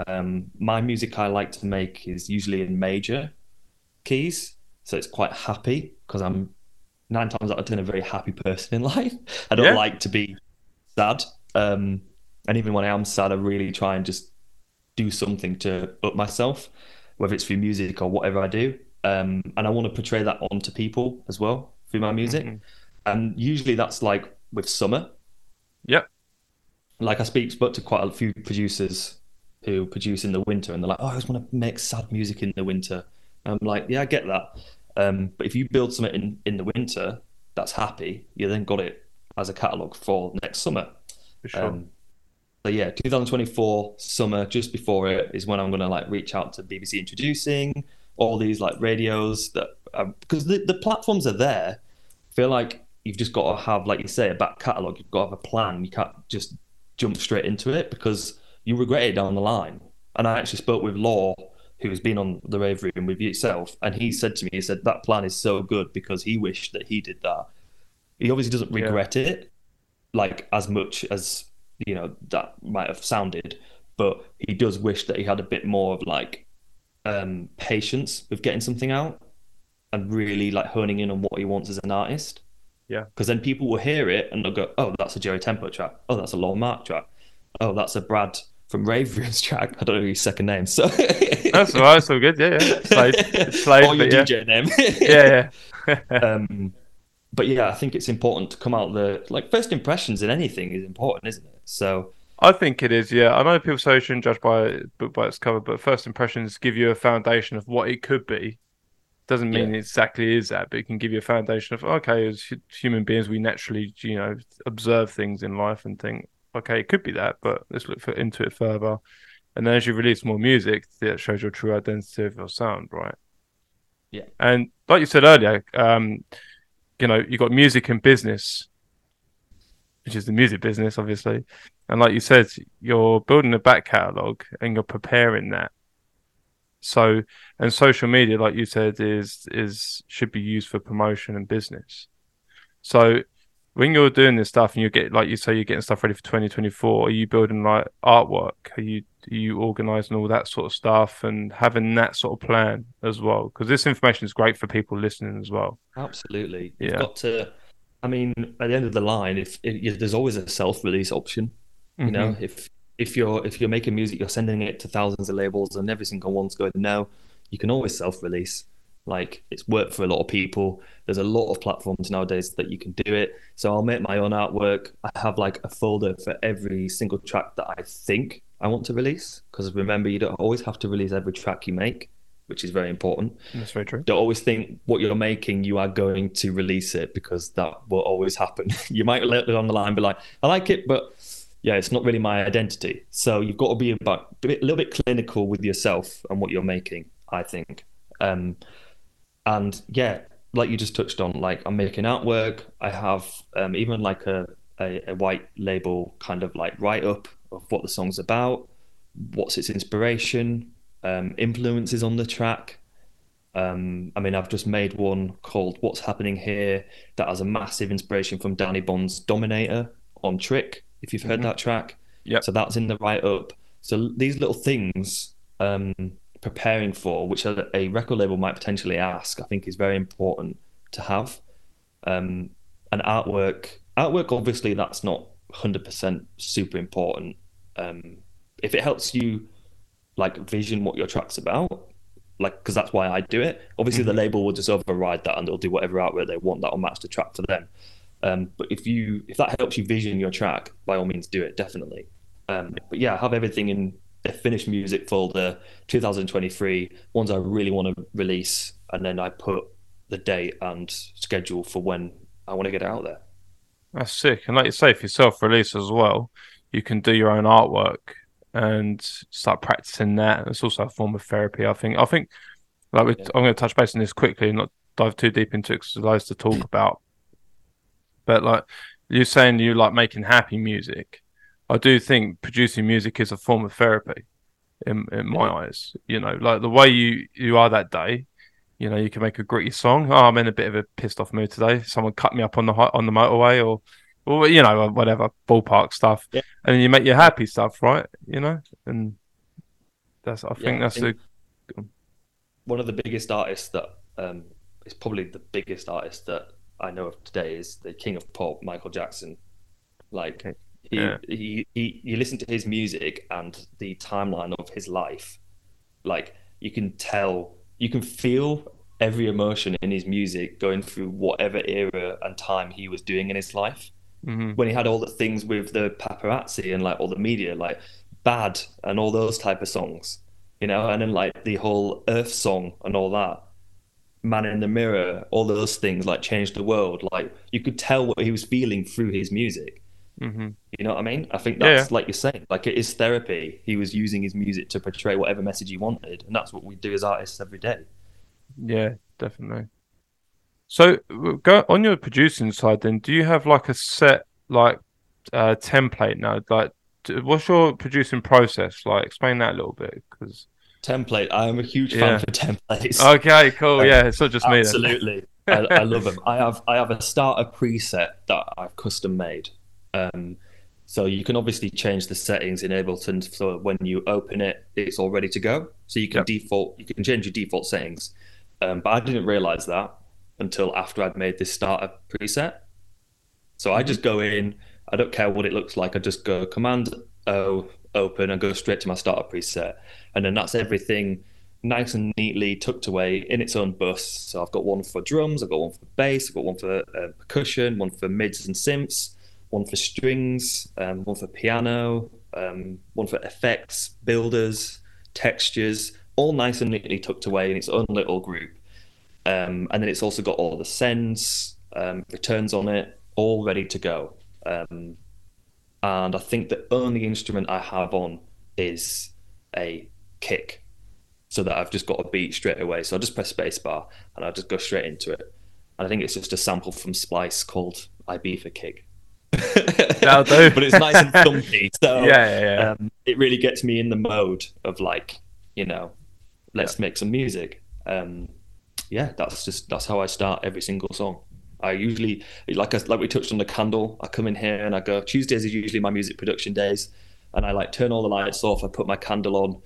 Um, my music I like to make is usually in major keys, so it's quite happy because I'm nine times out of ten a very happy person in life. I don't yeah. like to be sad, um, and even when I am sad, I really try and just do something to up myself, whether it's through music or whatever I do. Um, and I want to portray that onto people as well through my music. Mm-hmm. And usually that's like with summer.
Yep.
Like I speak spoke to quite a few producers who produce in the winter and they're like, Oh, I just want to make sad music in the winter. And I'm like, Yeah, I get that. Um, but if you build something in, in the winter that's happy, you then got it as a catalogue for next summer.
For sure. Um,
so yeah, 2024 summer, just before it is when I'm gonna like reach out to BBC Introducing, all these like radios that um, because the, the platforms are there. I feel like you've just got to have, like you say, a back catalogue. You've got to have a plan. You can't just jump straight into it because you regret it down the line. And I actually spoke with Law, who has been on the Rave Room with yourself, and he said to me, he said that plan is so good because he wished that he did that. He obviously doesn't regret yeah. it like as much as you know that might have sounded, but he does wish that he had a bit more of like um, patience with getting something out and really like honing in on what he wants as an artist.
Yeah.
Because then people will hear it and they'll go, oh, that's a Joey Tempo track. Oh, that's a Lorne Mark track. Oh, that's a Brad from Rave Room's track. I don't know his second name. So
that's all right. So good. Yeah. yeah. Slade. Slade
or your
yeah.
DJ name.
yeah. Yeah.
um, but yeah, I think it's important to come out the like first impressions in anything is important, isn't it? So
I think it is. Yeah, I know people say you shouldn't judge by book by its cover, but first impressions give you a foundation of what it could be doesn't mean yeah. it exactly is that, but it can give you a foundation of okay, as human beings, we naturally you know observe things in life and think okay, it could be that, but let's look for, into it further. And then as you release more music, that shows your true identity of your sound, right?
Yeah.
And like you said earlier, um, you know, you got music and business, which is the music business, obviously. And like you said, you're building a back catalogue and you're preparing that so, and social media, like you said, is is should be used for promotion and business. So, when you're doing this stuff and you get like you say you're getting stuff ready for 2024 are you building like artwork are you are you organizing all that sort of stuff and having that sort of plan as well because this information is great for people listening as well
absolutely you've yeah. got to i mean at the end of the line if, if there's always a self-release option you mm-hmm. know if if you're if you're making music you're sending it to thousands of labels and every single one's going no you can always self-release like it's worked for a lot of people. There's a lot of platforms nowadays that you can do it. So I'll make my own artwork. I have like a folder for every single track that I think I want to release. Because remember, you don't always have to release every track you make, which is very important.
That's very true.
Don't always think what you're making, you are going to release it because that will always happen. you might later on the line be like, I like it, but yeah, it's not really my identity. So you've got to be about a little bit clinical with yourself and what you're making. I think. Um, and yeah, like you just touched on, like I'm making artwork. I have um, even like a, a, a white label kind of like write up of what the song's about, what's its inspiration, um, influences on the track. Um, I mean, I've just made one called "What's Happening Here" that has a massive inspiration from Danny Bond's "Dominator" on Trick. If you've heard mm-hmm. that track,
yeah.
So that's in the write up. So these little things um, preparing for, which a, record label might potentially ask, I think is very important to have. Um, an artwork, artwork, obviously, that's not 100% super important. Um, if it helps you like vision what your track's about, like because that's why I do it. Obviously, mm-hmm. the label will just override that and they'll do whatever artwork they want that will match the track for them. Um, but if you if that helps you vision your track, by all means, do it definitely. Um, but yeah, have everything in a finished music folder, 2023, ones I really want to release, and then I put the date and schedule for when I want to get out there.
That's sick. And like you say, if you self release as well, you can do your own artwork and start practicing that. It's also a form of therapy, I think. I think, like, yeah. I'm going to touch base on this quickly and not dive too deep into it because there's loads to talk about. But, like, you're saying you like making happy music. I do think producing music is a form of therapy in in my yeah. eyes. You know, like the way you you are that day. You know, you can make a gritty song. Oh, I'm in a bit of a pissed off mood today. Someone cut me up on the on the motorway, or, or you know, whatever ballpark stuff.
Yeah.
And you make your happy stuff, right? You know, and that's I think yeah, that's I think
a one of the biggest artists that um, is probably the biggest artist that I know of today is the king of pop, Michael Jackson. Like. He, yeah. he, he, you listen to his music and the timeline of his life, like you can tell, you can feel every emotion in his music going through whatever era and time he was doing in his life.
Mm-hmm.
When he had all the things with the paparazzi and like all the media, like Bad and all those type of songs, you know, and then like the whole Earth song and all that. Man in the Mirror, all those things like changed the world. Like you could tell what he was feeling through his music.
Mm-hmm.
You know what I mean? I think that's yeah. like you're saying, like it is therapy. He was using his music to portray whatever message he wanted, and that's what we do as artists every day.
Yeah, definitely. So, go on your producing side. Then, do you have like a set like uh, template now? Like, what's your producing process like? Explain that a little bit, because
template. I am a huge fan yeah. for templates.
Okay, cool. Um, yeah, it's not just me.
Absolutely, I, I love them. I have I have a starter preset that I've custom made um, so you can obviously change the settings in Ableton so when you open it, it's all ready to go. So you can yep. default, you can change your default settings. Um, but I didn't realize that until after I'd made this starter preset. So I just go in, I don't care what it looks like. I just go Command O, open, and go straight to my starter preset, and then that's everything nice and neatly tucked away in its own bus. So I've got one for drums, I've got one for bass, I've got one for uh, percussion, one for mids and synths one for strings, um, one for piano, um, one for effects, builders, textures, all nice and neatly tucked away in its own little group. Um, and then it's also got all the sends, um, returns on it, all ready to go. Um, and I think the only instrument I have on is a kick, so that I've just got a beat straight away. So I just press spacebar and I just go straight into it. And I think it's just a sample from Splice called Ibiza Kick.
That'll do.
but it's nice and thumpy. So
yeah, yeah, yeah. Um,
it really gets me in the mode of like, you know, let's yeah. make some music. Um, yeah, that's just that's how I start every single song. I usually like I, like we touched on the candle. I come in here and I go. Tuesdays is usually my music production days, and I like turn all the lights off. I put my candle on.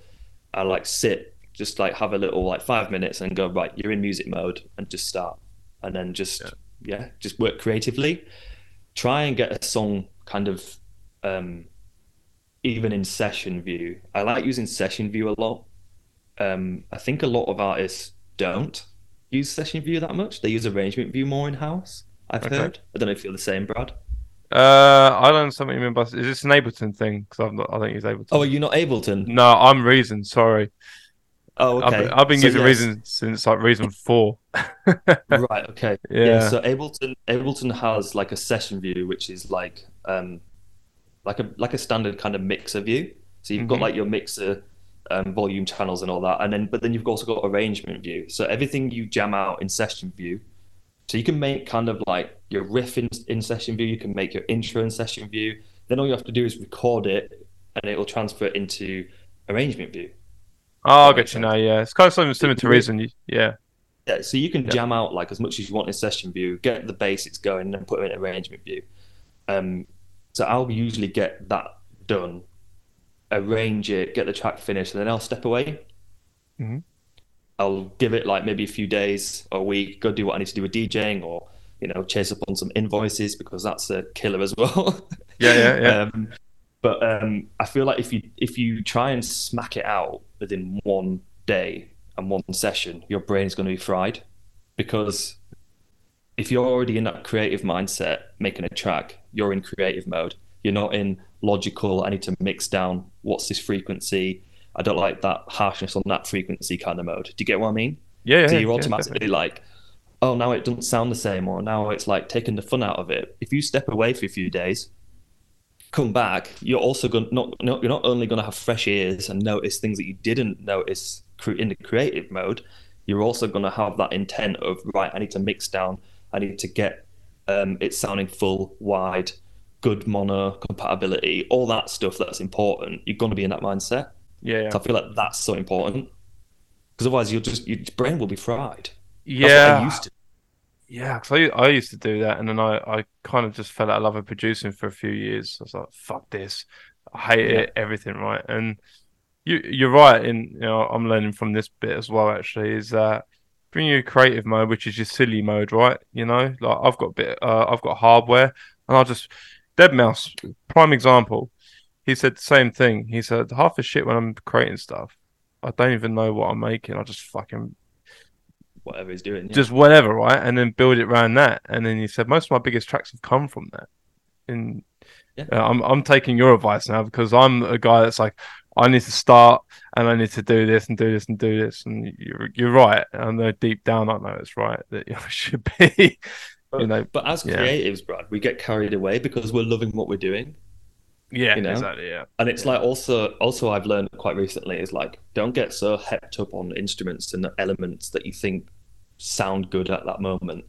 I like sit, just like have a little like five minutes and go right. You're in music mode and just start, and then just yeah, yeah just work creatively. Try and get a song kind of um, even in session view. I like using session view a lot. Um, I think a lot of artists don't use session view that much. They use arrangement view more in house. I've okay. heard. I don't know if you're the same, Brad.
Uh, I don't what you mean by. Is this an Ableton thing? Because I'm not. I think he's Ableton.
Oh, are you not Ableton?
No, I'm Reason. Sorry.
Oh, okay.
I've been, I've been so, using yes. Reason since like Reason four.
right. Okay. Yeah. yeah. So Ableton Ableton has like a session view, which is like um, like a like a standard kind of mixer view. So you've mm-hmm. got like your mixer um, volume channels and all that, and then but then you've also got arrangement view. So everything you jam out in session view. So you can make kind of like your riff in, in session view. You can make your intro in session view. Then all you have to do is record it, and it will transfer into arrangement view.
Oh, I get you now. Yeah, it's kind of something similar to Reason. Yeah.
Yeah, so you can yeah. jam out like as much as you want in session view, get the basics going, and then put them in arrangement view. Um, so I'll usually get that done, arrange it, get the track finished, and then I'll step away.
Mm-hmm.
I'll give it like maybe a few days or a week, go do what I need to do with DJing, or you know, chase up on some invoices because that's a killer as well.
yeah, yeah, yeah.
Um, but um, I feel like if you if you try and smack it out within one day and one session, your brain is going to be fried because if you're already in that creative mindset making a track, you're in creative mode. You're not in logical. I need to mix down. What's this frequency? I don't like that harshness on that frequency kind of mode. Do you get what I mean?
Yeah. yeah
so you're automatically yeah, like, oh, now it doesn't sound the same, or now it's like taking the fun out of it. If you step away for a few days, come back, you're also going not, not you're not only going to have fresh ears and notice things that you didn't notice in the creative mode. You're also going to have that intent of right. I need to mix down. I need to get um, it sounding full, wide, good mono compatibility, all that stuff that's important. You're going to be in that mindset.
Yeah, yeah.
So I feel like that's so important because otherwise you'll just your brain will be fried.
Yeah, used to. Yeah, because I, I used to do that, and then I, I kind of just fell out of love with producing for a few years. I was like, "Fuck this, I hate yeah. it, everything." Right, and you you're right. In you know, I'm learning from this bit as well. Actually, is that bring you creative mode, which is your silly mode, right? You know, like I've got a bit, uh, I've got hardware, and I'll just deadmau5, prime example. He said the same thing. He said half the shit when I'm creating stuff, I don't even know what I'm making. I just fucking
whatever he's doing.
Yeah. Just whatever, right? And then build it around that. And then he said most of my biggest tracks have come from that. And yeah. uh, I'm I'm taking your advice now because I'm a guy that's like I need to start and I need to do this and do this and do this. And you're you're right. I know deep down I know it's right that you should be.
But,
you know,
but as creatives, yeah. Brad, we get carried away because we're loving what we're doing.
Yeah, you know? exactly. Yeah,
and it's like also also I've learned quite recently is like don't get so hepped up on instruments and elements that you think sound good at that moment.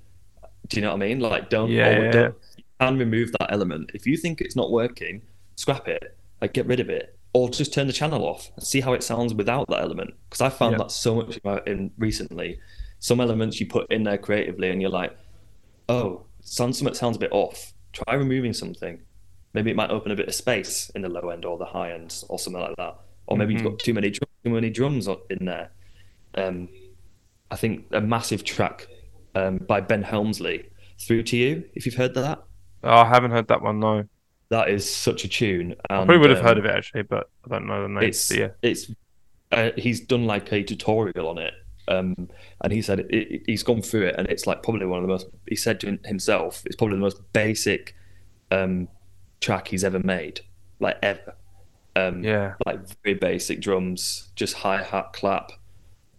Do you know what I mean? Like don't
yeah,
don't and remove that element. If you think it's not working, scrap it. Like get rid of it, or just turn the channel off and see how it sounds without that element. Because I found yeah. that so much about in recently. Some elements you put in there creatively, and you're like, oh, sounds something sounds a bit off. Try removing something maybe it might open a bit of space in the low end or the high end or something like that. Or maybe mm-hmm. you've got too many too many drums in there. Um, I think a massive track um, by Ben Hemsley, "Through to You." If you've heard that,
oh, I haven't heard that one. No,
that is such a tune. And,
I probably would have um, heard of it actually, but I don't know the name.
It's
yeah.
it's uh, he's done like a tutorial on it, um, and he said it, it, he's gone through it, and it's like probably one of the most. He said to himself, it's probably the most basic um, track he's ever made, like ever. Um,
yeah,
like very basic drums, just hi hat, clap,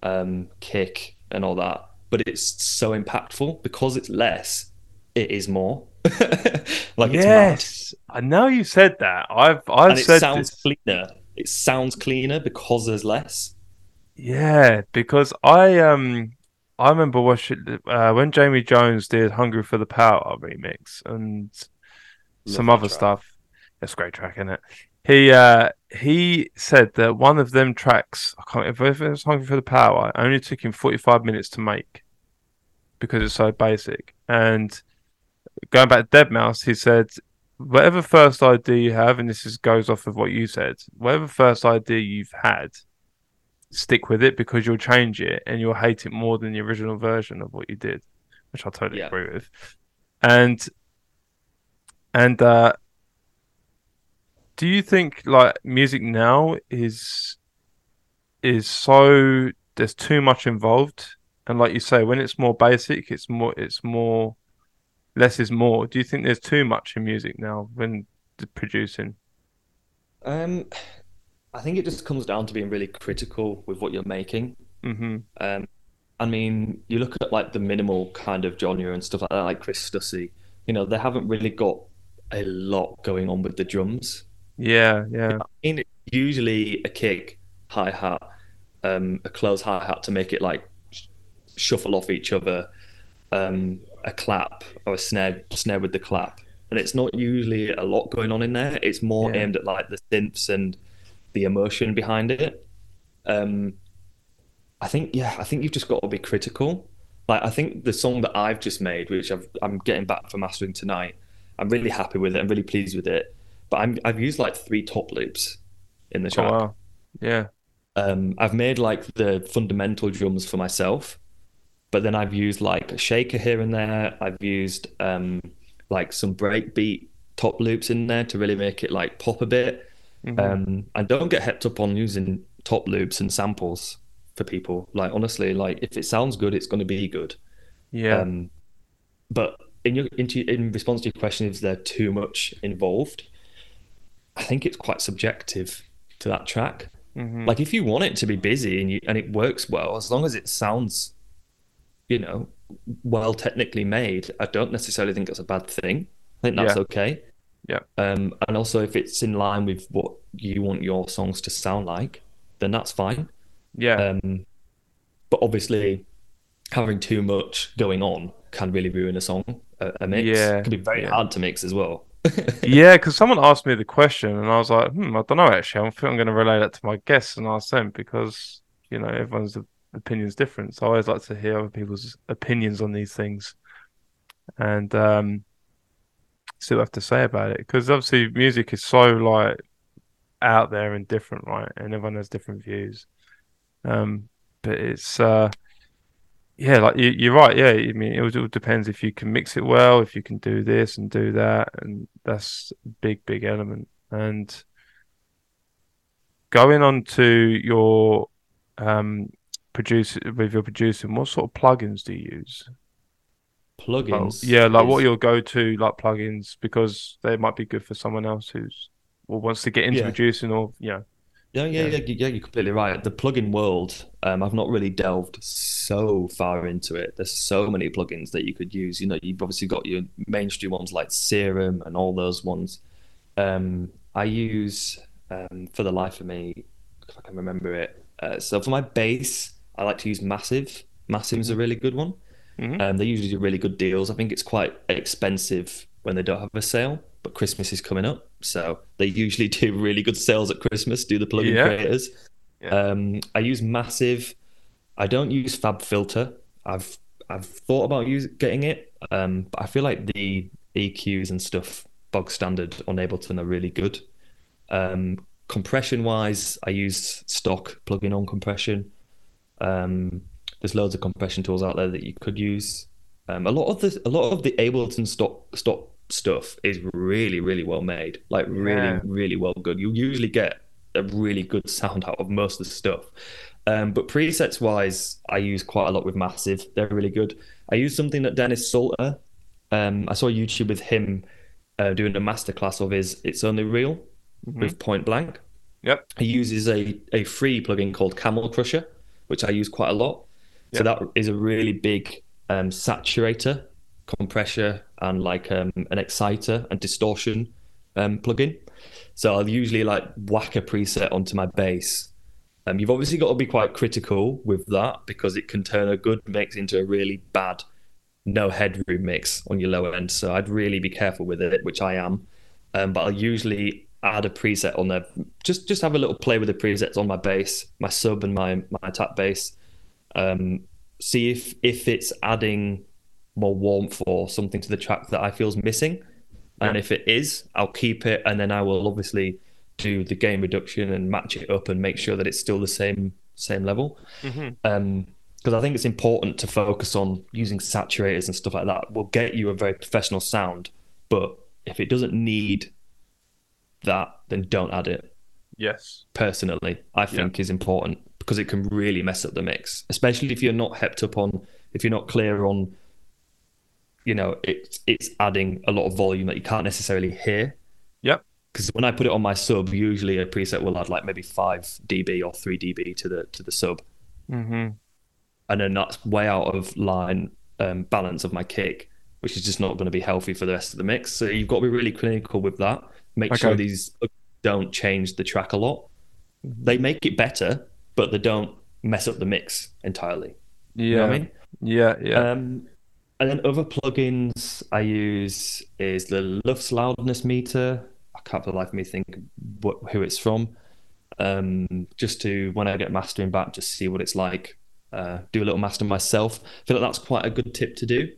um, kick, and all that. But it's so impactful because it's less. It is more.
like yes, I know you said that. I've I've and it said
sounds
this.
cleaner. It sounds cleaner because there's less.
Yeah, because I um I remember watching uh, when Jamie Jones did "Hungry for the Power" remix, and some other track. stuff. It's a great track, isn't it? He uh, he said that one of them tracks, I can't if it was Hungry for the Power, only took him forty five minutes to make because it's so basic. And going back to deadmau5, he said, whatever first idea you have, and this is goes off of what you said, whatever first idea you've had, stick with it because you'll change it and you'll hate it more than the original version of what you did, which I totally yeah. agree with. And and uh, do you think like music now is is so there's too much involved and like you say when it's more basic it's more it's more less is more do you think there's too much in music now when producing
um i think it just comes down to being really critical with what you're making
mm-hmm.
um i mean you look at like the minimal kind of genre and stuff like that like chris stussy you know they haven't really got a lot going on with the drums
yeah yeah
I mean, usually a kick hi-hat um, a close hi-hat to make it like shuffle off each other, um, a clap or a snare snare with the clap, and it's not usually a lot going on in there. It's more yeah. aimed at like the synths and the emotion behind it. Um, I think yeah, I think you've just got to be critical. Like I think the song that I've just made, which i am getting back for mastering tonight, I'm really happy with it. I'm really pleased with it. But I'm, I've used like three top loops in the track. Oh, wow.
Yeah.
Um, I've made like the fundamental drums for myself, but then I've used like a shaker here and there. I've used um, like some breakbeat top loops in there to really make it like pop a bit. Mm-hmm. Um, and don't get hepped up on using top loops and samples for people. Like honestly, like if it sounds good, it's going to be good.
Yeah. Um,
but in your in, in response to your question, is there too much involved? I think it's quite subjective to that track.
Mm-hmm.
Like if you want it to be busy and you and it works well, as long as it sounds, you know, well technically made, I don't necessarily think it's a bad thing. I think that's
yeah.
okay.
Yeah.
Um, and also if it's in line with what you want your songs to sound like, then that's fine.
Yeah.
Um, but obviously, having too much going on can really ruin a song, a, a mix.
Yeah.
It can be very
yeah.
hard to mix as well
yeah, because someone asked me the question, and I was like, hmm, I don't know. Actually, I think I'm going to relay that to my guests and ask them because you know everyone's opinion's different. So I always like to hear other people's opinions on these things, and um, I have to say about it. Because obviously, music is so like out there and different, right? And everyone has different views. Um, but it's uh, yeah, like you, are right. Yeah, I mean, it all depends if you can mix it well, if you can do this and do that, and that's a big, big element. And going on to your um, produce with your producing, what sort of plugins do you use?
Plugins,
yeah, like is... what are your go-to like plugins because they might be good for someone else who's or wants to get into yeah. producing or yeah.
Yeah, yeah, yeah, yeah, you're completely right. The plugin world, um, I've not really delved so far into it. There's so many plugins that you could use. You know, you've obviously got your mainstream ones like Serum and all those ones. Um, I use um, for the life of me, if I can remember it. Uh, so for my bass, I like to use Massive. Massive is a mm-hmm. really good one.
Mm-hmm.
Um, they usually do really good deals. I think it's quite expensive when they don't have a sale but Christmas is coming up, so they usually do really good sales at Christmas. Do the plugin yeah. creators? Yeah. Um, I use Massive. I don't use FabFilter. I've I've thought about using getting it, um, but I feel like the EQs and stuff bog standard on Ableton are really good. Um, compression wise, I use stock plugin on compression. Um, there's loads of compression tools out there that you could use. Um, a lot of the a lot of the Ableton stock stock stuff is really, really well made. Like really, yeah. really well good. You usually get a really good sound out of most of the stuff. Um, but presets wise, I use quite a lot with Massive. They're really good. I use something that Dennis Salter. Um, I saw YouTube with him uh, doing a masterclass of his "It's Only Real" mm-hmm. with Point Blank.
Yep.
He uses a a free plugin called Camel Crusher, which I use quite a lot. So that is a really big um, saturator compressor and like um, an exciter and distortion um, plugin. So I'll usually like whack a preset onto my bass. Um, you've obviously got to be quite critical with that because it can turn a good mix into a really bad no headroom mix on your lower end. So I'd really be careful with it, which I am. Um, but I'll usually add a preset on there. Just just have a little play with the presets on my bass, my sub, and my my tap bass. Um, see if if it's adding more warmth or something to the track that I feel is missing. And yeah. if it is, I'll keep it, and then I will obviously do the gain reduction and match it up and make sure that it's still the same same level. Mm-hmm. Um, because I think it's important to focus on using saturators and stuff like that. Will get you a very professional sound, but if it doesn't need that, then don't add it.
Yes.
Personally, I think yeah. is important because it can really mess up the mix, especially if you're not hepped up on, if you're not clear on, you know, it's it's adding a lot of volume that you can't necessarily hear.
Yep.
Because when I put it on my sub, usually a preset will add like maybe five dB or three dB to the to the sub,
mm-hmm.
and then that's way out of line um, balance of my kick, which is just not going to be healthy for the rest of the mix. So you've got to be really clinical with that. Make okay. sure these don't change the track a lot. They make it better, but they don't mess up the mix entirely.
Yeah. You know I mean? Yeah, yeah.
Um, and then other plugins I use is the Lufs loudness meter. I can't for the life of me think what, who it's from. Um, just to when I get mastering back, just see what it's like. Uh, do a little master myself. I feel like that's quite a good tip to do.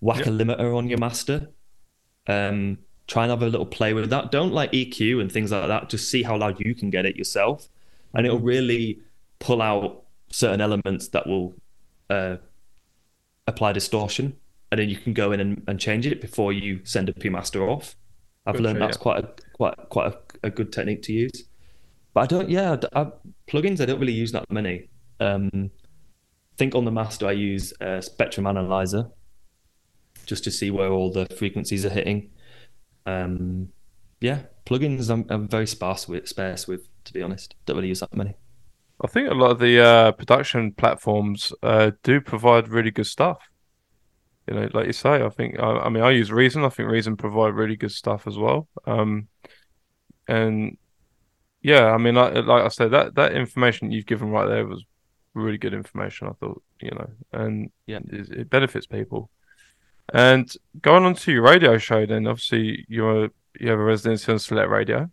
Whack yep. a limiter on your master. Um, try and have a little play with that. Don't like EQ and things like that. Just see how loud you can get it yourself, and it'll really pull out certain elements that will uh, apply distortion, and then you can go in and, and, change it before you send a P master off. I've good learned that's yeah. quite a quite quite a, a, good technique to use. But I don't, yeah, I, plugins I don't really use that many. Um, I think on the master I use a spectrum analyzer just to see where all the frequencies are hitting um, yeah, plugins I'm, I'm very sparse with, sparse with, to be honest. Don't really use that many.
I think a lot of the uh, production platforms uh, do provide really good stuff. You know, like you say, I think I, I, mean I use Reason. I think Reason provide really good stuff as well. Um, and yeah, I mean, like, like I said, that that information you've given right there was really good information. I thought, you know, and yeah, it, it benefits people. And going on to your radio show, then obviously you're you have a residency on Select Radio.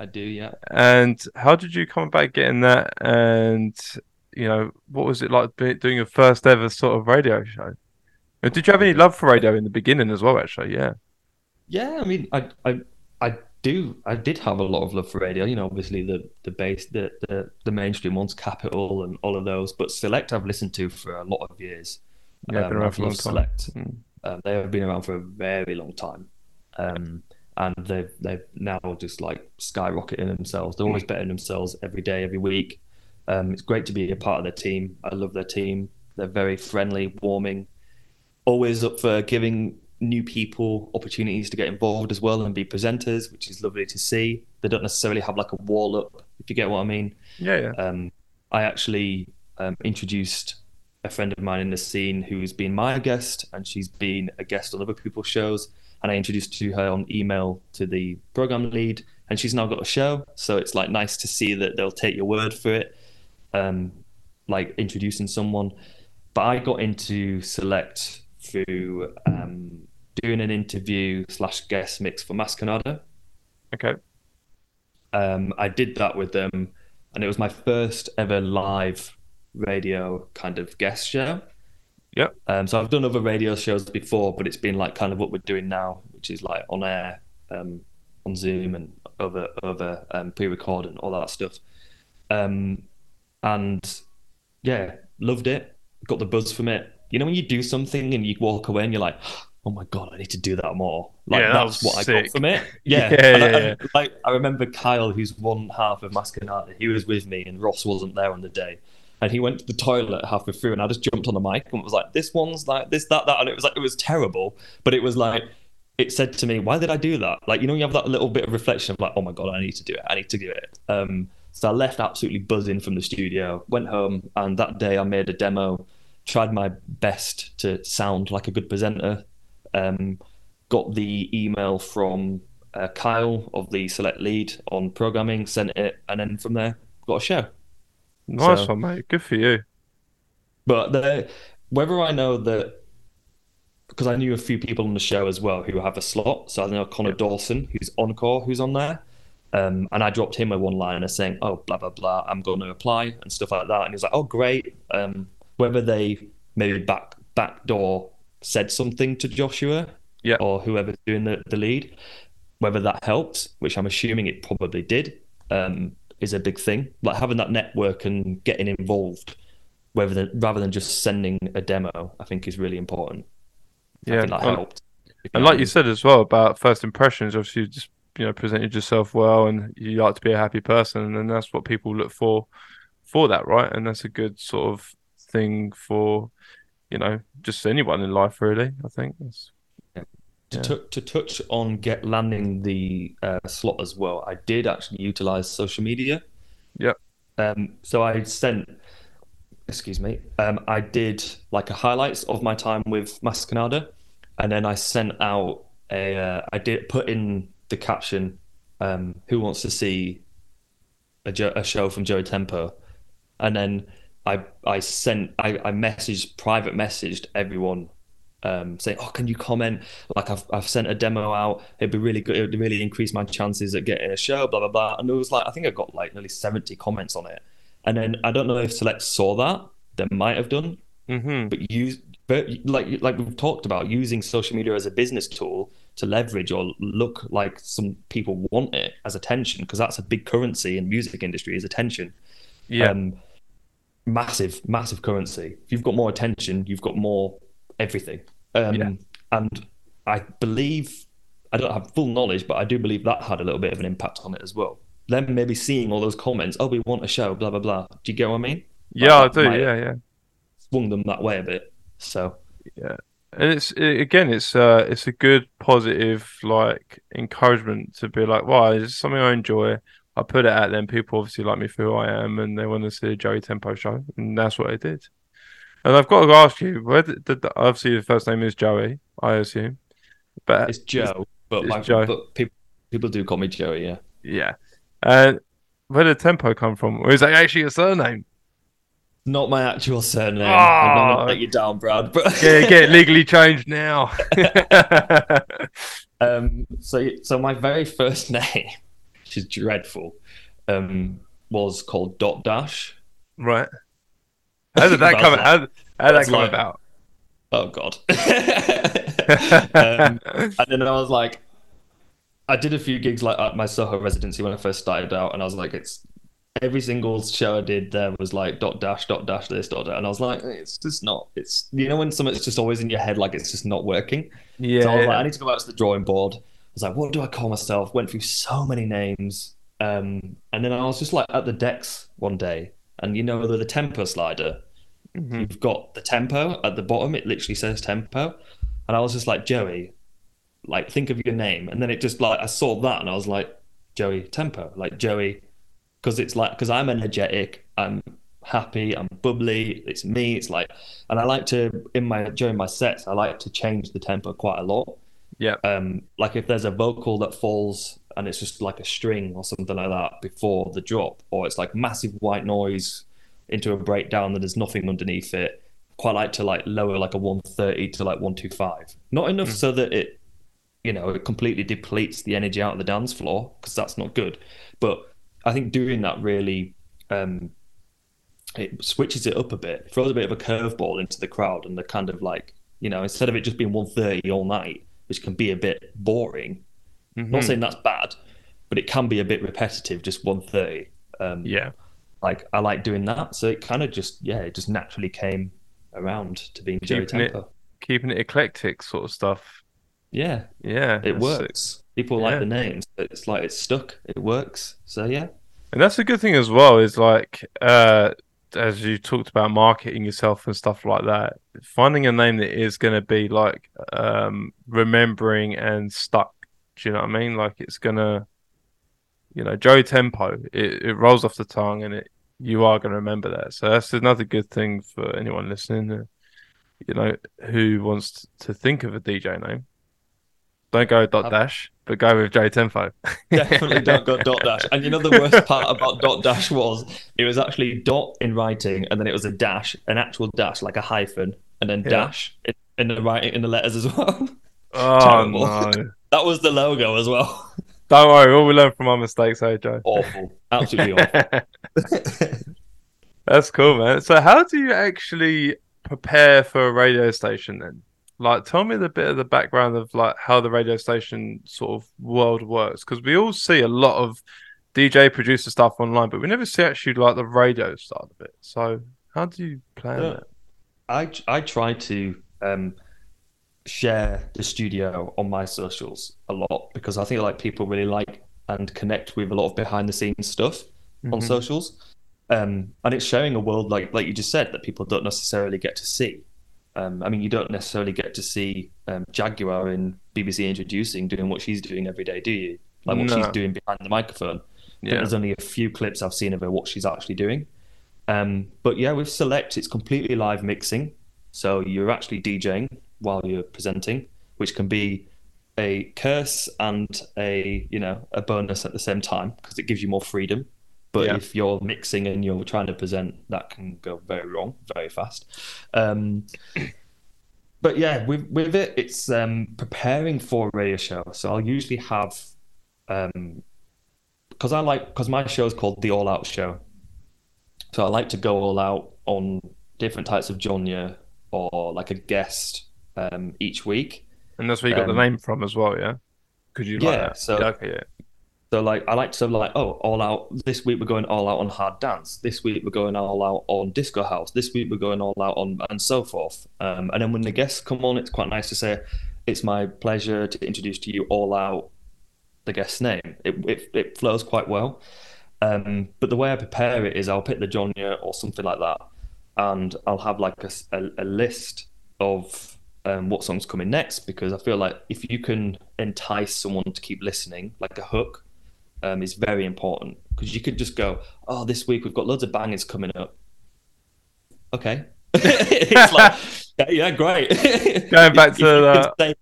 I do, yeah.
And how did you come about getting that? And you know, what was it like doing your first ever sort of radio show? Did you have any love for radio in the beginning as well? Actually, yeah.
Yeah, I mean, I, I, I do. I did have a lot of love for radio. You know, obviously the the base, the the, the mainstream ones, Capital, and all of those. But Select, I've listened to for a lot of years.
Yeah, um, been around for a long time. Select.
Mm. Um, they have been around for a very long time, um, and they've they've now just like skyrocketing themselves. They're always bettering themselves every day, every week. Um, it's great to be a part of their team. I love their team. They're very friendly, warming, always up for giving new people opportunities to get involved as well and be presenters, which is lovely to see. They don't necessarily have like a wall up, if you get what I mean.
Yeah, yeah.
Um, I actually um, introduced a friend of mine in the scene who's been my guest and she's been a guest on other people's shows. And I introduced to her on email to the program lead, and she's now got a show. So it's like nice to see that they'll take your word for it, um, like introducing someone. But I got into Select through um, doing an interview slash guest mix for Mas Que Nada.
Okay.
Um, I did that with them, and it was my first ever live radio kind of guest show.
Yep.
Um, so I've done other radio shows before, but it's been like kind of what we're doing now, which is like on air, um, on Zoom and over over um, pre-record and all that stuff. Um, and yeah, loved it. Got the buzz from it. You know when you do something and you walk away and you're like, oh my god, I need to do that more. Like yeah, that's what sick. I got from it. Yeah, yeah, yeah, I, I, like I remember Kyle, who's one half of Mas Que Nada. He was with me, and Ross wasn't there on the day and he went to the toilet halfway through, and I just jumped on the mic and was like, "This one's like this, that, that," and it was like it was terrible, but it was like it said to me, "Why did I do that?" Like you know, you have that little bit of reflection of like, "Oh my god, I need to do it. I need to do it." Um, so I left absolutely buzzing from the studio, went home, and that day I made a demo, tried my best to sound like a good presenter. Um, got the email from uh, Kyle of the Select Lead on programming, sent it, and then from there got a show.
Nice so, one, mate. Good for you.
But the, whether I know that, because I knew a few people on the show as well who have a slot. So I know Connor yeah. Dawson, who's encore, who's on there. Um, and I dropped him a one liner saying, oh, blah, blah, blah, I'm going to apply and stuff like that. And he's like, oh, great. Um, whether they maybe back backdoor said something to Joshua
yeah.
or whoever's doing the, the lead. Whether that helped, which I'm assuming it probably did, um, is a big thing. Like having that network and getting involved, whether than, rather than just sending a demo, I think is really important.
Yeah,
that helped.
And like you said as well about first impressions, obviously you just you know presented yourself well, and you like to be a happy person, and that's what people look for for that, right? And that's a good sort of thing for you know just anyone in life, really. I think that's
to, yeah. t- to touch on get landing the uh, slot as well, I did actually utilize social media.
Yep.
Um, so I sent, excuse me, um, I did like a highlights of my time with Mas Que Nada, and then I sent out a, uh, I did put in the caption, um, "Who wants to see a, jo- a show from Joey Tempo?" And then I I sent I, I messaged private messaged everyone um, saying, "Oh, can you comment? Like, I've I've sent a demo out. It'd be really good. It would really increase my chances at getting a show." Blah blah blah. And it was like, I think I got like nearly seventy comments on it. And then I don't know if Select saw that. They might have done.
Mm-hmm.
But use, but like like we've talked about, using social media as a business tool to leverage or look like some people want it as attention because that's a big currency in music industry is attention.
Yeah.
Um, massive, massive currency. If you've got more attention, you've got more everything. Um, yeah. And I believe, I don't have full knowledge, but I do believe that had a little bit of an impact on it as well. Them maybe seeing all those comments, oh, we want a show, blah, blah, blah. Do you get what I mean?
Yeah, like, I do. Yeah, yeah.
Swung them that way a bit. So,
yeah. And it's it, again, it's uh, it's a good positive like encouragement to be like, wow, it's something I enjoy. I put it out there, and people obviously like me for who I am, and they want to see a Joey Tempo show, and that's what I did. And I've got to ask you, where did, did the, obviously the first name is Joey, I assume,
but it's Joe. But, my, Joe. but people people do call me Joey. Yeah.
Yeah. And uh, where did Tempo come from, or is that actually a surname?
Not my actual surname. Oh. I'm not gonna let you down, Brad. But
yeah, get legally changed now.
um. So, so my very first name, which is dreadful, um, was called Dot Dash.
Right. How did that come? How, how did that come like, about?
Oh God. um, and then I was like, I did a few gigs like at my Soho residency when I first started out, and I was like, it's every single show I did there was like dot dash dot dash this dot dash, and I was like, it's just not. It's you know when something's just always in your head like it's just not working.
Yeah.
So I was like, I need to go back to the drawing board. I was like, what do I call myself? Went through so many names, um, and then I was just like at the decks one day, and you know the, the tempo slider. Mm-hmm. You've got the tempo at the bottom. It literally says tempo, and I was just like Joey, like think of your name, and then it just like I saw that, and I was like Joey Tempo, like Joey, because it's like because I'm energetic, I'm happy, I'm bubbly. It's me. It's like, and I like to in my during my sets, I like to change the tempo quite a lot.
Yeah.
Um, like if there's a vocal that falls and it's just like a string or something like that before the drop, or it's like massive white noise into a breakdown that there's nothing underneath it. Quite like to like lower like a 130 to like 125. Not enough mm. so that it, you know, it completely depletes the energy out of the dance floor because that's not good. But I think doing that really um, it switches it up a bit, throws a bit of a curveball into the crowd, and the kind of like you know instead of it just being 130 all night, which can be a bit boring. Mm-hmm. Not saying that's bad, but it can be a bit repetitive, just 130. Um,
yeah
like I like doing that. So it kind of just yeah, it just naturally came around to being Joey Tempo.
It, keeping it eclectic sort of stuff.
Yeah,
yeah,
it works. Sick. People yeah. like the names. It's like it's stuck. It works. So yeah,
and that's a good thing as well. Is like uh, as you talked about marketing yourself and stuff like that. Finding a name that is going to be like um, remembering and stuck. Do you know what I mean? Like it's gonna you know, Joey Tempo, it, it rolls off the tongue and it you are going to remember that. So that's another good thing for anyone listening, you know, who wants to think of a DJ name. Don't go dot um, dash, but go with Joey Tempo.
definitely don't go dot dash. And you know the worst part about dot dash was it was actually dot in writing, and then it was a dash, an actual dash, like a hyphen, and then yeah. dash in, in the writing in the letters as well.
Oh no!
That was the logo as well.
Don't worry, we'll learn from our mistakes, hey Joe.
Awful, absolutely awful.
That's cool, man. So, how do you actually prepare for a radio station then? Like, tell me the bit of the background of like how the radio station sort of world works, because we all see a lot of DJ producer stuff online, but we never see actually like the radio side of it. So, how do you plan yeah. it?
I I try to um, share the studio on my socials a lot because I think like people really like and connect with a lot of behind the scenes stuff mm-hmm. on socials. Um, and it's showing a world like like you just said that people don't necessarily get to see. Um, I mean, you don't necessarily get to see um, Jaguar in BBC introducing doing what she's doing every day, do you? Like what no. she's doing behind the microphone. Yeah. There's only a few clips I've seen of her what she's actually doing. Um, but yeah, with Select, it's completely live mixing, so you're actually DJing while you're presenting, which can be a curse and a you know a bonus at the same time because it gives you more freedom. But yeah. if you're mixing and you're trying to present, that can go very wrong very fast. Um, but yeah, with with it, it's um, preparing for a radio show. So I'll usually have because um, I like because my show is called the All Out Show. So I like to go all out on different types of genre or like a guest um, each week.
And that's where you got um, the name from as well, yeah? Because you like yeah, that.
So, yeah, okay, yeah. So like I like to like oh all out this week we're going all out on hard dance this week we're going all out on disco house this week we're going all out on and so forth um, and then when the guests come on it's quite nice to say it's my pleasure to introduce to you all out the guest's name it it, it flows quite well um, but the way I prepare it is I'll pick the genre or something like that and I'll have like a, a, a list of um, what song's coming next because I feel like if you can entice someone to keep listening, like a hook, um, is very important because you could just go, "Oh, this week we've got loads of bangers coming up." Okay, it's like, yeah, great.
Going back to that.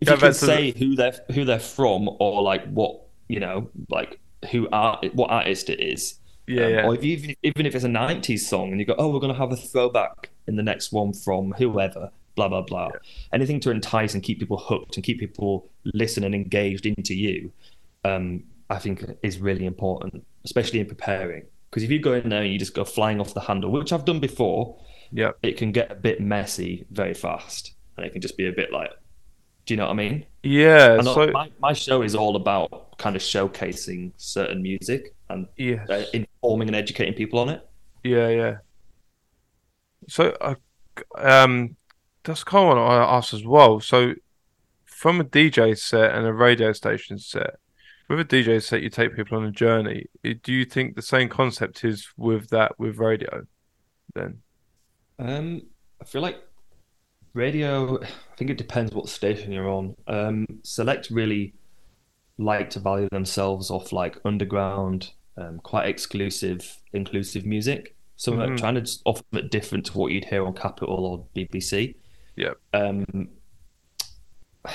If you can say the... who they're who they're from or like what you know, like who art what artist it is.
Yeah, um, yeah.
Or if you, even even if it's a '90s song and you go, "Oh, we're gonna have a throwback in the next one from whoever," blah blah blah. Yeah. Anything to entice and keep people hooked and keep people listen and engaged into you, um, I think is really important, especially in preparing. Because if you go in there and you just go flying off the handle, which I've done before,
yeah,
it can get a bit messy very fast, and it can just be a bit like, do you know what I mean?
Yeah. So
my, my show is all about kind of showcasing certain music and
yes.
uh, informing and educating people on it.
Yeah, yeah. So, uh, um, that's kind of what I asked as well. So, from a DJ set and a radio station set, with a DJ set, you take people on a journey. Do you think the same concept is with that with radio? Then,
um, I feel like radio. I think it depends what station you're on. Um, Select really like to value themselves off like underground, um, quite exclusive, inclusive music. So mm-hmm. trying to offer it different to what you'd hear on Capital or BBC.
Yeah.
Um,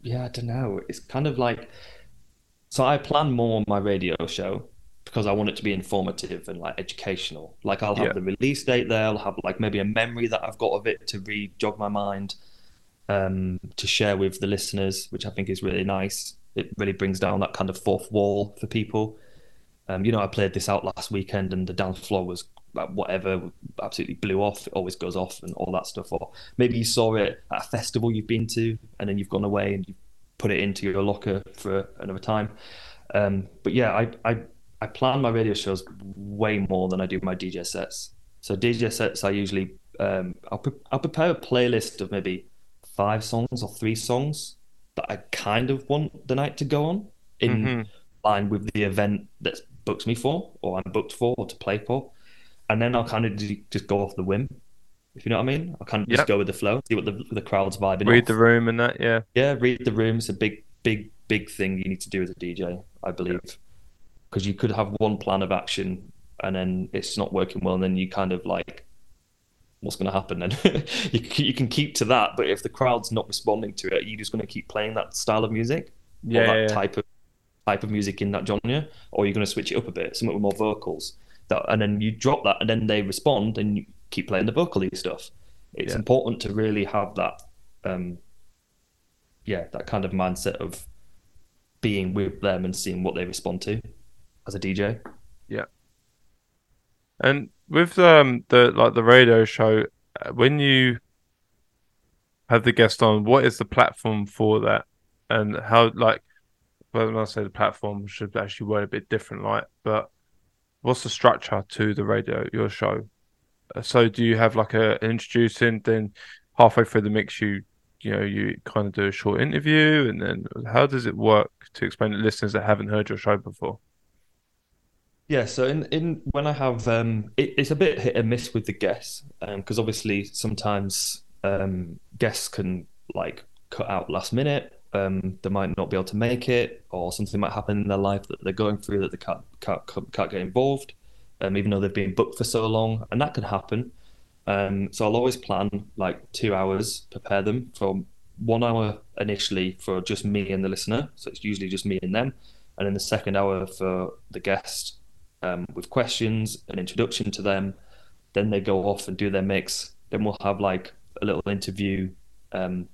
yeah, I don't know. It's kind of like so I plan more on my radio show because I want it to be informative and like educational. Like I'll have yeah. the release date there. I'll have like maybe a memory that I've got of it to re jog my mind, um, to share with the listeners, which I think is really nice. It really brings down that kind of fourth wall for people. Um, you know, I played this out last weekend and the dance floor was whatever absolutely blew off it always goes off and all that stuff. Or maybe you saw it at a festival you've been to and then you've gone away and you put it into your locker for another time. Um, but yeah I, I i plan my radio shows way more than i do my dj sets. So dj sets i usually um, I'll, pre- I'll prepare a playlist of maybe five songs or three songs that i kind of want the night to go on in mm-hmm. line with the event that books me for or i'm booked for or to play for and then I'll kind of just go off the whim. If you know what I mean, I'll kind of just yep. go with the flow, see what the the crowd's vibing.
Read
off.
the room and that, yeah.
Yeah, read the room. It's a big, big, big thing you need to do as a DJ, I believe, because you could have one plan of action and then it's not working well, and then you kind of like, what's going to happen? Then you you can keep to that, but if the crowd's not responding to it, are you're just going to keep playing that style of music,
yeah,
or that
yeah.
type of type of music in that genre, or you're going to switch it up a bit, something with more vocals that, and then you drop that, and then they respond, and you keep playing the vocally stuff. It's yeah. important to really have that, um, yeah, that kind of mindset of being with them and seeing what they respond to as a DJ.
Yeah. And with um the like the radio show, uh, when you have the guest on, what is the platform for that, and how like when I say the platform should actually word a bit different, like, but what's the structure to the radio your show? Uh, so do you have like a introducing, then halfway through the mix you you know you kind of do a short interview, and then how does it work to explain to listeners that haven't heard your show before?
Yeah, so in, in when I have um, it, it's a bit hit and miss with the guests because um, obviously sometimes um, guests can like cut out last minute. Um, they might not be able to make it, or something might happen in their life that they're going through that they can't can't, can't get involved, um, even though they've been booked for so long, and that can happen. Um, so I'll always plan like two hours, prepare them for one hour initially for just me and the listener. So it's usually just me and them, and then the second hour for the guest um, with questions, an introduction to them. Then they go off and do their mix. Then we'll have like a little interview um,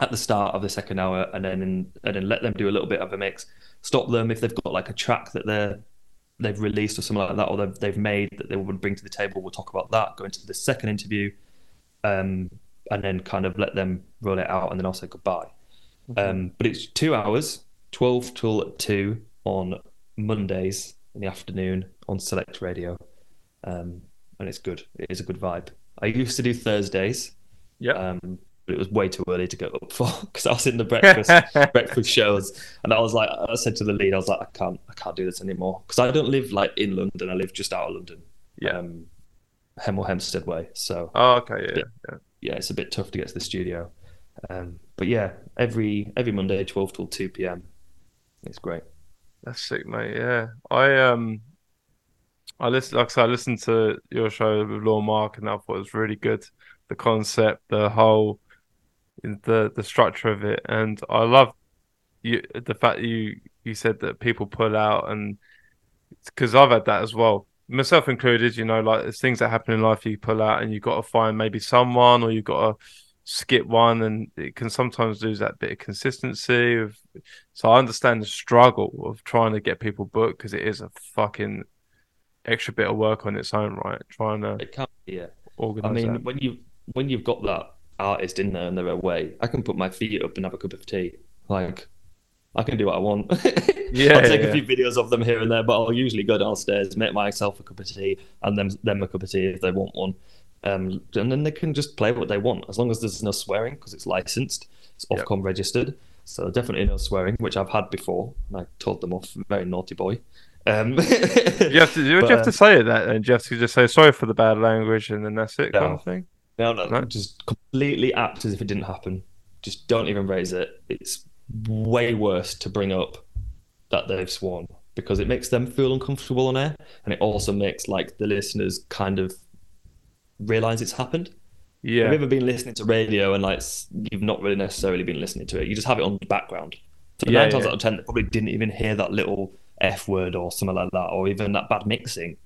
at the start of the second hour, and then in, and then let them do a little bit of a mix. Stop them if they've got like a track that they're they've released or something like that, or they've, they've made that they would bring to the table. We'll talk about that. Go into the second interview, um, and then kind of let them roll it out, and then I'll say goodbye. Um, but it's two hours, twelve till two on Mondays in the afternoon on Select Radio, um, and it's good. It is a good vibe. I used to do Thursdays,
yeah,
um, but it was way too early to get up for because I was in the breakfast breakfast shows, and I was like, I said to the lead, I was like, I can't, I can't do this anymore because I don't live like in London. I live just out of London.
Yeah. Um,
Hemel Hempstead way. So.
Oh, okay. Yeah.
Bit,
yeah.
Yeah, it's a bit tough to get to the studio. Um, but yeah, every every Monday, twelve till two p.m. It's great.
That's sick, mate. Yeah, I um, I listened. Like I said, I listened to your show with Law Mark, and I thought it was really good. The concept, the whole, the the structure of it, and I love you. The fact that you you said that people pull out, and because I've had that as well, myself included. You know, like there's things that happen in life you pull out, and you've got to find maybe someone, or you've got to skip one and it can sometimes lose that bit of consistency of so i understand the struggle of trying to get people booked because it is a fucking extra bit of work on its own right trying to
it can't be yeah
organize
i mean
that.
when you when you've got that artist in there and they're away i can put my feet up and have a cup of tea like I can do what I want.
yeah,
I'll take
yeah.
a few videos of them here and there, but I'll usually go downstairs, make myself a cup of tea, and them them a cup of tea if they want one, um, and then they can just play what they want as long as there's no swearing because it's licensed, it's Ofcom yep. registered. So definitely no swearing, which I've had before. And I told them off, very naughty boy. Um,
you have to, you have to say that, and you have to just say sorry for the bad language, and then that's it,
no,
kind of thing.
No, no, no, just completely act as if it didn't happen. Just don't even raise it. It's way worse to bring up that they've sworn because it makes them feel uncomfortable on air, and it also makes like the listeners kind of realize it's happened.
Yeah.
Have you ever been listening to radio and like you've not really necessarily been listening to it? You just have it on the background. So yeah, nine times yeah. out of ten, they probably didn't even hear that little f word or something like that, or even that bad mixing,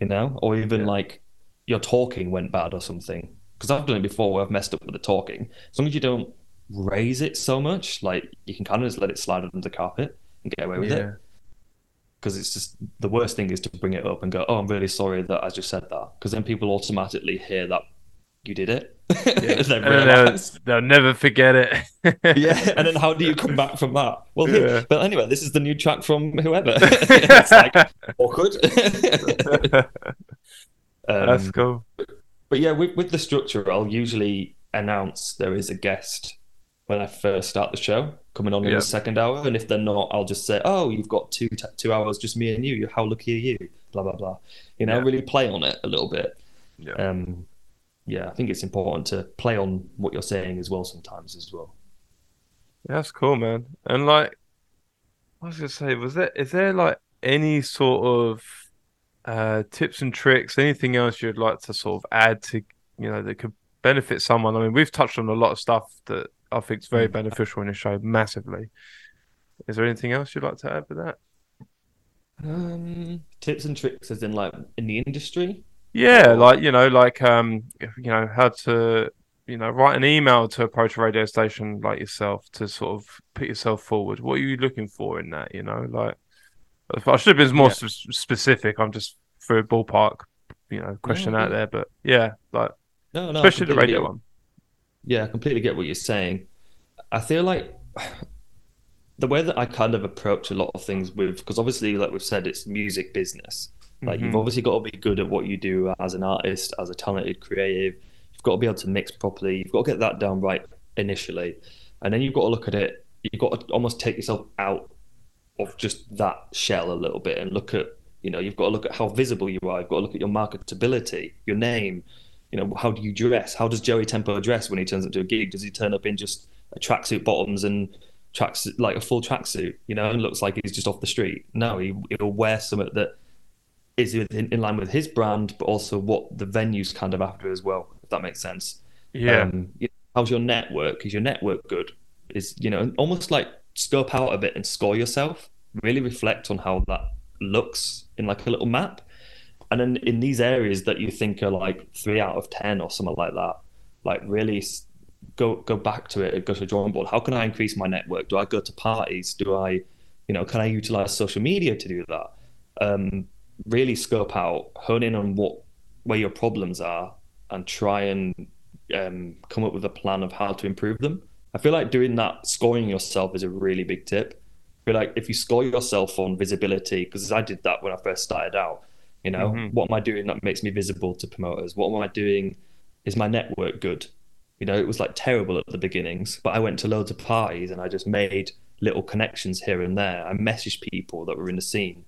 you know, or even yeah. like your talking went bad or something. Because I've done it before where I've messed up with the talking. As long as you don't raise it so much, like you can kind of just let it slide under the carpet and get away with it because it's just the worst thing is to bring it up and go, "Oh, I'm really sorry that I just said that," because then people automatically hear that you did it.
Yeah. they'll, they'll, never forget it.
yeah, and then how do you come back from that? Well, yeah. but anyway, this is the new track from whoever. it's like awkward.
um, That's cool.
But, yeah, with, with the structure, I'll usually announce there is a guest when I first start the show coming on in the second hour, and if they're not, I'll just say, "Oh, you've got two t- two hours, just me and you. How lucky are you?" Blah blah blah. You know, yeah. really play on it a little bit.
Yeah.
Um, yeah, I think it's important to play on what you're saying as well sometimes as well.
Yeah, that's cool, man. And like, I was gonna say, was there is there like any sort of uh, tips and tricks, anything else you'd like to sort of add to you know that could benefit someone? I mean, we've touched on a lot of stuff that I think is very mm. beneficial in the show massively. Is there anything else you'd like to add to that?
Um, tips and tricks, as in like in the industry.
Yeah, like you know, like um, you know, how to you know write an email to approach a radio station like yourself to sort of put yourself forward. What are you looking for in that? You know, like I should have been more yeah. specific. I'm just for a ballpark, you know, question out there, but yeah, like
no, no,
especially the radio one.
yeah, I completely get what you're saying. I feel like the way that I kind of approach a lot of things with, because obviously, like we've said, it's music business. Like mm-hmm. you've obviously got to be good at what you do as an artist, as a talented creative. You've got to be able to mix properly. You've got to get that down right initially, and then you've got to look at it. You've got to almost take yourself out of just that shell a little bit and look at you know you've got to look at how visible you are. You've got to look at your marketability, your name. You know how do you dress? How does Joey Tempo dress when he turns up to a gig? Does he turn up in just a tracksuit bottoms and tracks like a full tracksuit? You know, and looks like he's just off the street. No, he will wear something that is in, in, line with his brand, but also what the venue's kind of after as well. If that makes sense.
Yeah. Um,
how's your network? Is your network good? Is you know almost like scope out a bit and score yourself. Really reflect on how that looks in like a little map, and then in these areas that you think are like three out of ten or something like that, like really go go back to it and go to the drawing board. How can I increase my network? Do I go to parties? Do I, you know, can I utilize social media to do that? Um, really scope out, hone in on what where your problems are, and try and um, come up with a plan of how to improve them. I feel like doing that, scoring yourself, is a really big tip. I feel like if you score yourself on visibility, because I did that when I first started out. You know, mm-hmm. what am I doing that makes me visible to promoters? What am I doing? Is my network good? You know, it was like terrible at the beginnings, but I went to loads of parties and I just made little connections here and there. I messaged people that were in the scene.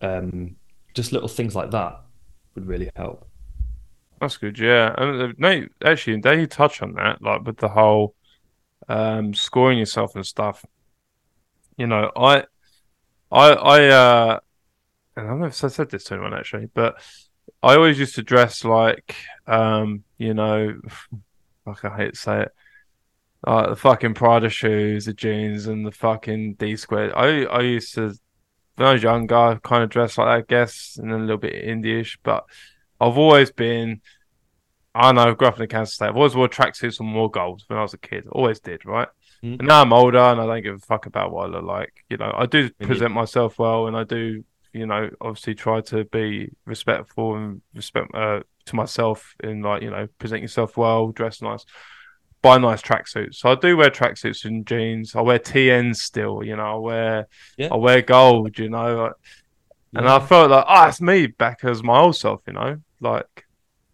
Um, just little things like that would really help.
That's good, yeah. And uh, no, actually, now you touch on that, like with the whole um, scoring yourself and stuff. You know, I, I, I, uh, and I don't know if I said this to anyone actually, but I always used to dress like, um, you know, like I hate to say it, like the fucking Prada shoes, the jeans, and the fucking D squared. I I used to when I was younger, kind of dressed like that, I guess, and a little bit Indyish. But I've always been, I know, I grew up in the council estate. I've always wore tracksuits and more gold when I was a kid. Always did, right? Mm. And now I'm older and I don't give a fuck about what I look like. You know, I do mm-hmm. present myself well and I do, you know, obviously try to be respectful and respect uh, to myself in like, you know, present yourself well, dress nice buy nice tracksuits. So I do wear tracksuits and jeans. I wear TNs still, you know. I wear yeah. I wear gold, you know. And yeah. I felt like, oh, it's me back as my old self, you know. Like,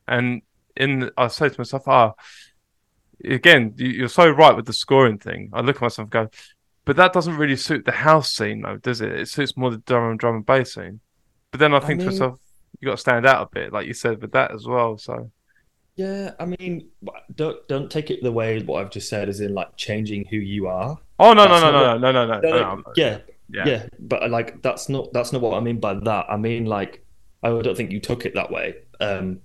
and in I say to myself, ah, again, you're so right with the scoring thing. I look at myself and go, but that doesn't really suit the house scene, though, does it? It suits more the drum and drum and bass scene. But then I think I mean... to myself, you got to stand out a bit, like you said, with that as well. So
yeah, I mean, don't don't take it the way what I've just said, as in like changing who you are.
Oh no no no no, no no no no no
Yeah, yeah, yeah. But like that's not that's not what I mean by that. I mean like I don't think you took it that way. Um,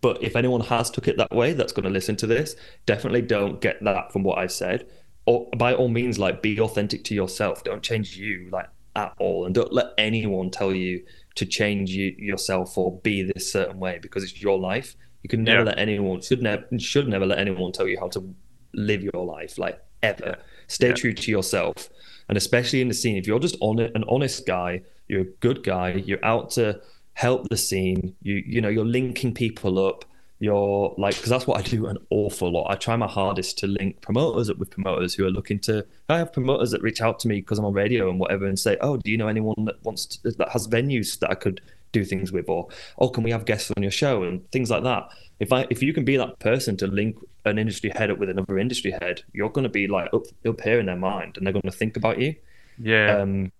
but if anyone has took it that way, that's going to listen to this. Definitely don't get that from what I said. Or by all means, like be authentic to yourself. Don't change you like at all, and don't let anyone tell you to change you yourself or be this certain way because it's your life you can never yeah. let anyone should never should never let anyone tell you how to live your life, like ever. Stay yeah. true to yourself, and especially in the scene. If you're just on an honest guy, you're a good guy. You're out to help the scene. You you know you're linking people up. You're like because that's what I do an awful lot. I try my hardest to link promoters up with promoters who are looking to. I have promoters that reach out to me because I'm on radio and whatever, and say, "Oh, do you know anyone that wants to, that has venues that I could do things with, or oh, can we have guests on your show and things like that. If I if you can be that person to link an industry head up with another industry head, you're going to be like up up here in their mind, and they're going to think about you.
Yeah. Um,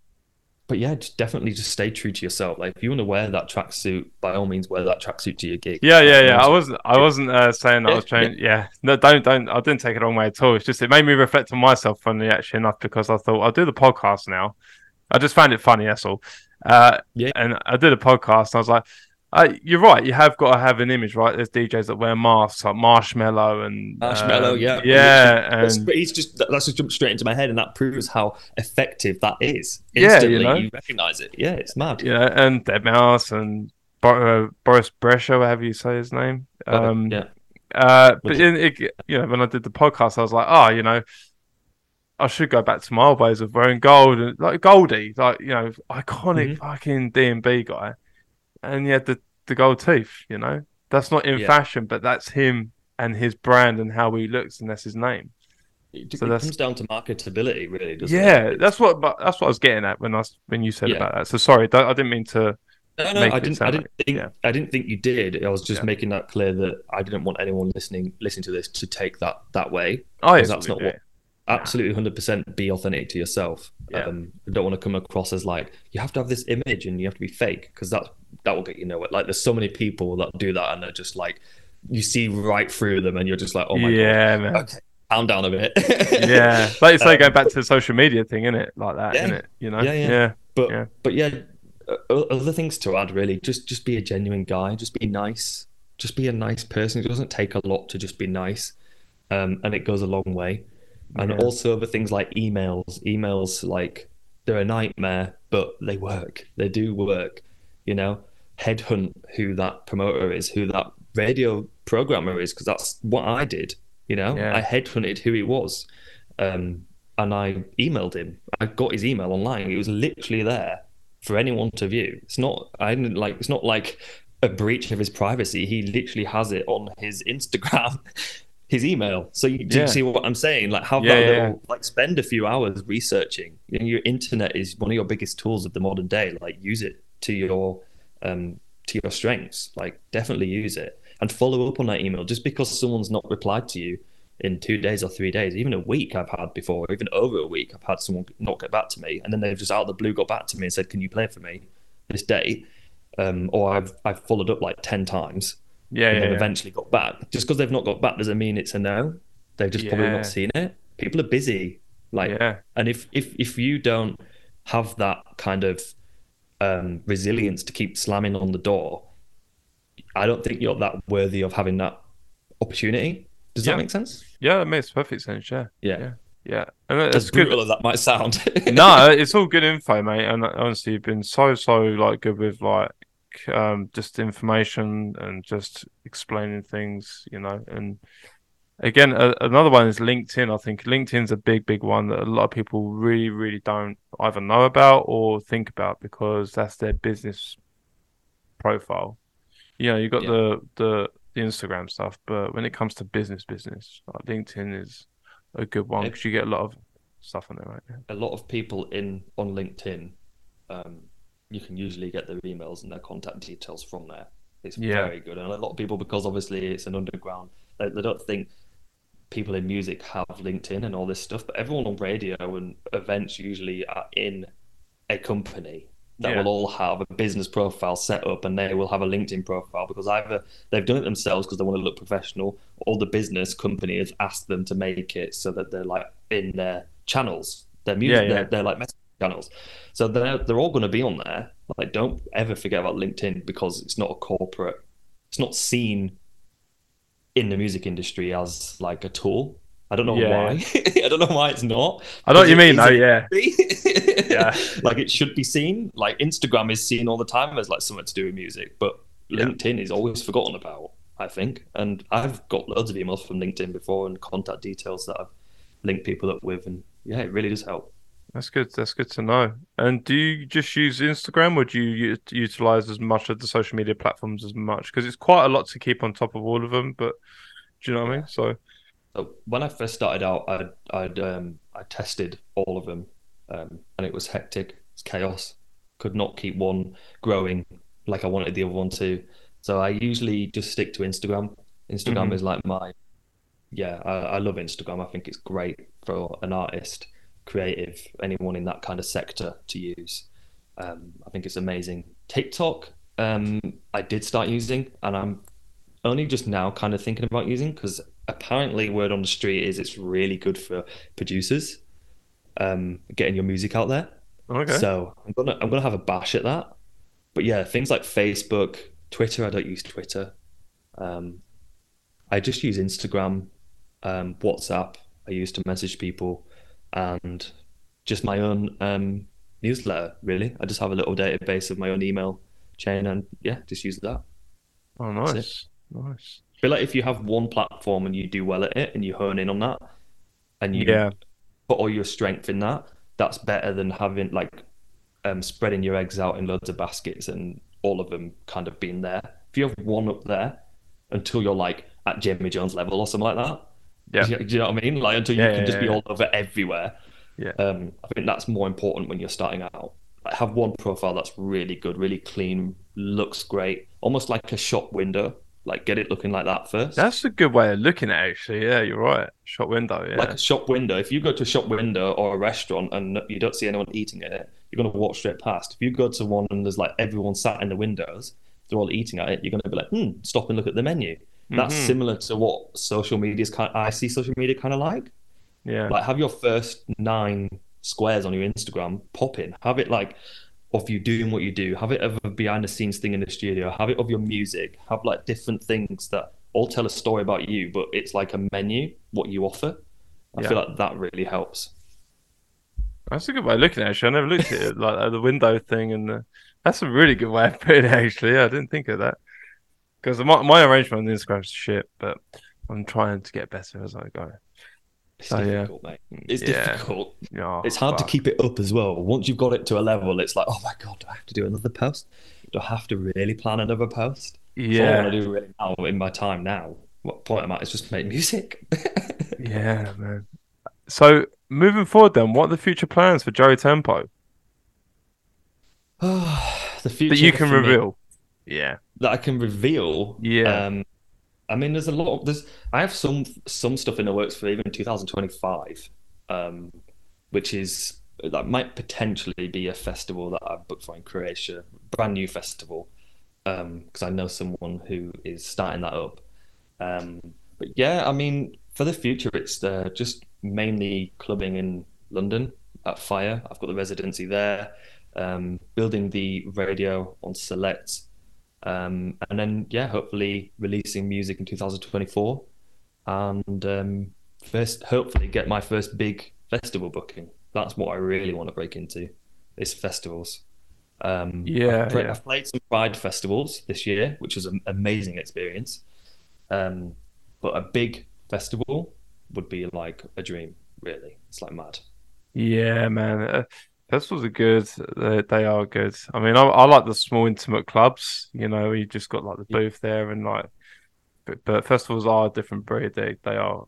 but yeah, just definitely just stay true to yourself. Like if you want to wear that tracksuit, by all means wear that tracksuit to your gig.
Yeah, yeah, yeah. I wasn't I wasn't uh, saying that yeah, I was trying. Yeah. yeah. no, don't don't. I didn't take it the wrong way at all. It's just it made me reflect on myself funny actually enough because I thought I'll do the podcast now. I just found it funny. That's all. Uh, yeah. And I did a podcast. And I was like, uh, you're right. You have got to have an image, right? There's DJs that wear masks, like Marshmello and
Marshmello. Um,
yeah, yeah.
And he's just that's just jumped straight into my head, and that proves how effective that is. Instantly, yeah, you, know? you recognize it. Yeah, it's mad.
Yeah, and Deadmau5 and uh, Boris Brejcha, whatever you say his name. Um, yeah. Uh, but in, it, you know, when I did the podcast, I was like, oh, you know, I should go back to my old ways of wearing gold and like Goldie, like you know, iconic mm-hmm. fucking DnB guy, and he had the, the gold teeth. You know, that's not in yeah. fashion, but that's him and his brand and how he looks, and that's his name.
It, so it comes down to marketability, really.
yeah, it? Yeah, that's what. But that's what I was getting at when I was, when you said yeah. about that. So sorry, I didn't mean to.
No, no, I didn't. I didn't like, think. Yeah. I didn't think you did. I was just yeah. making that clear that I didn't want anyone listening listening to this to take that that way.
Oh, yeah,
that's not what. Absolutely, hundred percent. Be authentic to yourself. Yeah. Um, I don't want to come across as like you have to have this image and you have to be fake because that that will get you nowhere. Like there's so many people that do that and they're just like you see right through them and you're just like, oh my god,
yeah,
god,
man.
okay, calm down a bit.
yeah, like you say, um, going back to the social media thing, isn't it? Like that, yeah. it? You know?
Yeah, yeah. yeah. But yeah. but yeah, other things to add really. Just just be a genuine guy. Just be nice. Just be a nice person. It doesn't take a lot to just be nice, um, and it goes a long way. And yeah. also other things like emails. Emails like they're a nightmare, but they work. They do work. You know, headhunt who that promoter is, who that radio programmer is, because that's what I did you know, yeah. I headhunted who he was, um, and I emailed him. I got his email online. It was literally there for anyone to view. It's not. I didn't like. It's not like a breach of his privacy. He literally has it on his Instagram. his email. So you, do yeah. you see what I'm saying? Like have yeah, that little, yeah. like spend a few hours researching. You know, your internet is one of your biggest tools of the modern day. Like use it to your um to your strengths. Like definitely use it and follow up on that email. Just because someone's not replied to you in two days or three days, even a week, I've had before, even over a week, I've had someone not get back to me, and then they've just out of the blue got back to me and said, "Can you play for me this day?" Um, or I've I've followed up like ten times.
Yeah, and
yeah,
they've
yeah. eventually got back. Just because they've not got back doesn't mean it's a no. They've just yeah. probably not seen it. People are busy, like, yeah. and if if if you don't have that kind of um, resilience to keep slamming on the door, I don't think you're that worthy of having that opportunity. Does that make sense?
Yeah, that makes perfect sense. Yeah.
Yeah. Yeah.
Yeah.
And that's as brutal good. as that might sound.
no, it's all good info, mate. And honestly, you've been so, so like good with like um just information and just explaining things, you know. And again, a, another one is LinkedIn. I think LinkedIn's a big, big one that a lot of people really, really don't either know about or think about because that's their business profile you know, you got yeah. the, the the Instagram stuff, but when it comes to business, business, like LinkedIn is a good one because you get a lot of stuff on there, right?
Yeah. A lot of people in on LinkedIn, um, you can usually get their emails and their contact details from there. It's yeah. very good, and a lot of people because obviously it's an underground. They, they don't think people in music have LinkedIn and all this stuff, but everyone on radio and events usually are in a company that yeah. will all have a business profile set up and they will have a LinkedIn profile because either they've done it themselves because they want to look professional or the business company has asked them to make it so that they're like in their channels, their music, yeah, yeah. They're, they're like message channels. So they're, they're all going to be on there. Like, don't ever forget about LinkedIn because it's not a corporate, it's not seen in the music industry as like a tool. I don't know yeah. why. I don't know why it's not.
I know what you mean, though. Yeah.
yeah. Like it should be seen. Like Instagram is seen all the time as like something to do with music, but yeah. LinkedIn is always forgotten about. I think, and I've got loads of emails from LinkedIn before and contact details that I've linked people up with, and yeah, it really does help.
That's good. That's good to know. And do you just use Instagram, or do you utilize as much of the social media platforms as much? Because it's quite a lot to keep on top of all of them. But do you know what I mean? So
so when I first started out, I'd, I'd um, I tested all of them, um, and it was hectic. It's chaos. Could not keep one growing like I wanted the other one to. So I usually just stick to Instagram. Instagram mm-hmm. is like my, yeah, I, I love Instagram. I think it's great for an artist, creative, anyone in that kind of sector to use. Um, I think it's amazing. TikTok, um, I did start using, and I'm only just now kind of thinking about using because apparently word on the street is it's really good for producers um, getting your music out there.
Okay.
So I'm gonna I'm gonna have a bash at that. But yeah, things like Facebook, Twitter. I don't use Twitter. Um, I just use Instagram, um, WhatsApp. I use to message people, and just my own um, newsletter. Really, I just have a little database of my own email chain, and yeah, just use that.
Oh, nice, nice
feel like if you have one platform and you do well at it and you hone in on that and you
yeah.
put all your strength in that, that's better than having like um, spreading your eggs out in loads of baskets and all of them kind of being there. If you have one up there until you're like at Jamie Jones level or something like that.
Yeah.
Do you, do you know what I mean? Like until you
Yeah,
can
yeah,
just be all over everywhere.
Yeah.
Um, I think that's more important when you're starting out. Like have one profile that's really good, really clean, looks great, almost like a shop window. Like get it looking like that first.
That's a good way of looking at it, actually. Yeah, you're right. Shop window. Yeah.
like a shop window. If you go to a shop window or a restaurant and you don't see anyone eating in it, you're going to walk straight past. If you go to one and there's like everyone sat in the windows, they're all eating at it, you're going to be like, hmm, stop and look at the menu. That's
Mhm.
similar to what social media is kind. Of, I see social media kind of like.
yeah.
Like have your first nine squares on your Instagram pop in. Have it like of you doing what you do. Have it of a behind the scenes thing in the studio. Have it of your music. Have like different things that all tell a story about you, but it's like a menu what you offer. I
Yeah.
feel like that really helps.
That's a good way of looking at it. Actually, I never looked at it like the window thing, and the... that's a really good way of putting it. Actually, yeah, I didn't think of that because my my arrangement on Instagram is shit, but I'm trying to get better as I go.
It's
yeah.
difficult, mate. It's
Yeah.
difficult.
Yeah,
It's hard to keep it up as well. Once you've got it to a level, it's like, oh my god, do I have to do another post? Do I have to really plan another post? That's all I
Yeah,
want to do really now in my time now. What point am at is just make music.
yeah, man. So moving forward, then, what are the future plans for Joey Tempo
the future
that you can
for me-
reveal? Yeah,
that I can reveal.
Yeah.
Um, I mean, there's a lot. Of, there's I have some some stuff in the works for even 2025, um, which is that might potentially be a festival that I've booked for in Croatia, brand new festival, because I know someone who is starting that up. Um, but yeah, I mean, for the future, it's uh, just mainly clubbing in London at Fire. I've got the residency there, um, building the radio on Select, um, and then yeah, hopefully releasing music in 2024, and um, first hopefully get my first big festival booking. That's what I really want to break into, is festivals. Um,
Yeah,
I've, pra-
yeah.
I've played some Pride festivals this year, which was an amazing experience. Um, but a big festival would be like a dream, really. It's like mad.
yeah, man. Uh, festivals are good. They they are good. I mean, I I like the small intimate clubs. You know, you just got like the booth there, and like, but, but festivals are a different breed. They they are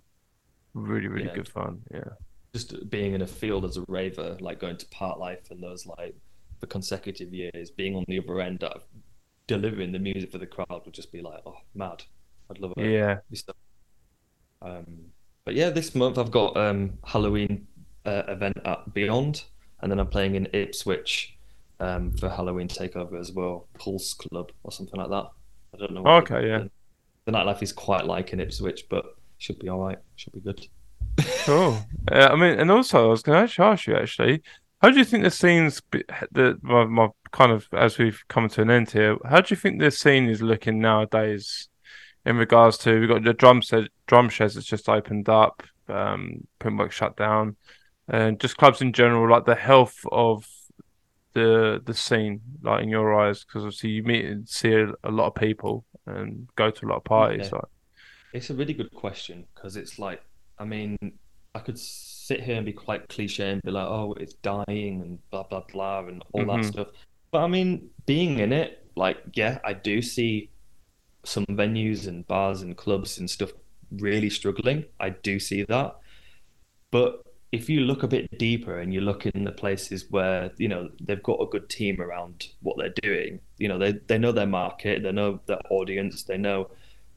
really really
Yeah.
good fun. Yeah.
Just being in a field as a raver, like going to Parklife and those like for consecutive years, being on the other end of delivering the music for the crowd would just be like, oh, mad. I'd love it.
Yeah.
Um, but yeah, this month I've got um Halloween uh, event at Beyond, and then I'm playing in Ipswich um, for Halloween takeover as well, Pulse Club or something like that. I don't know. what
Okay, yeah.
The nightlife is quite like in Ipswich, but should be all right. Should be good.
Cool. Uh, I mean, and also I was going to ask you actually, how do you think the scene's the my, my kind of as we've come to an end here? How do you think the scene is looking nowadays in regards to we've got the drum set Drumsheds that's just opened up, um, Printwork shut down, and just clubs in general, like the health of the the scene, like in your eyes, because obviously you meet and see a, a lot of people and go to a lot of parties. Like,
It's a really good question because it's like, I mean, I could sit here and be quite cliche and be like, oh, it's dying and blah, blah, blah, and all
Mhm.
that stuff. But I mean, being in it, like, yeah, I do see some venues and bars and clubs and stuff really struggling. I do see that. But if you look a bit deeper and you look in the places where, you know, they've got a good team around what they're doing, you know, they, they know their market, they know their audience, they know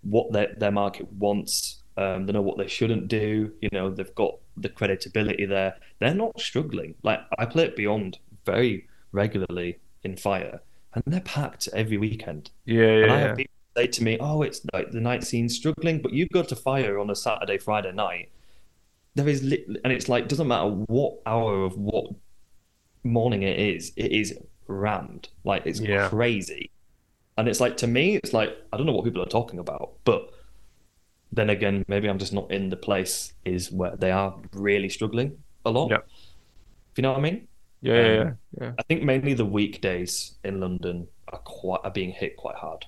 what their, their market wants, um, they know what they shouldn't do, you know, they've got the credibility there. They're not struggling. Like, I play it beyond very regularly in Fire, and they're packed every weekend.
yeah,
And
yeah,
I
yeah.
have people say to me, "Oh, it's like the night scene's struggling," but you go to Fire on a Saturday, Friday night. There is, and it's like doesn't matter what hour of what morning it is, it is rammed. Like it's
Yeah.
crazy, and it's like to me, it's like I don't know what people are talking about, but then again, maybe I'm just not in the place is where they are really struggling a lot.
Yeah.
If you know what I mean?
yeah, yeah, yeah,
Um,
yeah.
I think mainly the weekdays in London are quite are being hit quite hard.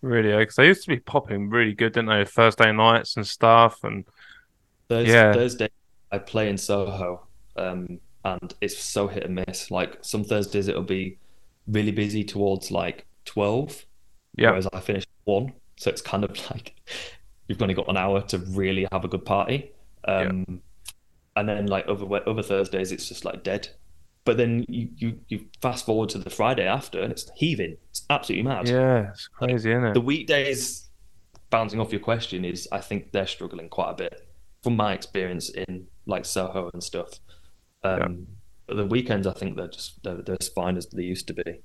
Really, because they used to be popping really good, didn't they? Thursday nights and stuff, and
Thursday,
Yeah.
Thursday I play in Soho, um, and it's so hit and miss. Like some Thursdays it'll be really busy towards like twelve,
yeah,
whereas I finish one. So it's kind of like you've only got an hour to really have a good party. Um, yeah. And then like other other Thursdays, it's just like dead. But then you, you, you fast forward to the Friday after, and it's heaving. It's absolutely mad.
Yeah, it's crazy, isn't it?
The weekdays, bouncing off your question, is I think they're struggling quite a bit from my experience in like Soho and stuff. Um, yeah. the weekends, I think they're just they're, they're as fine as they used to be.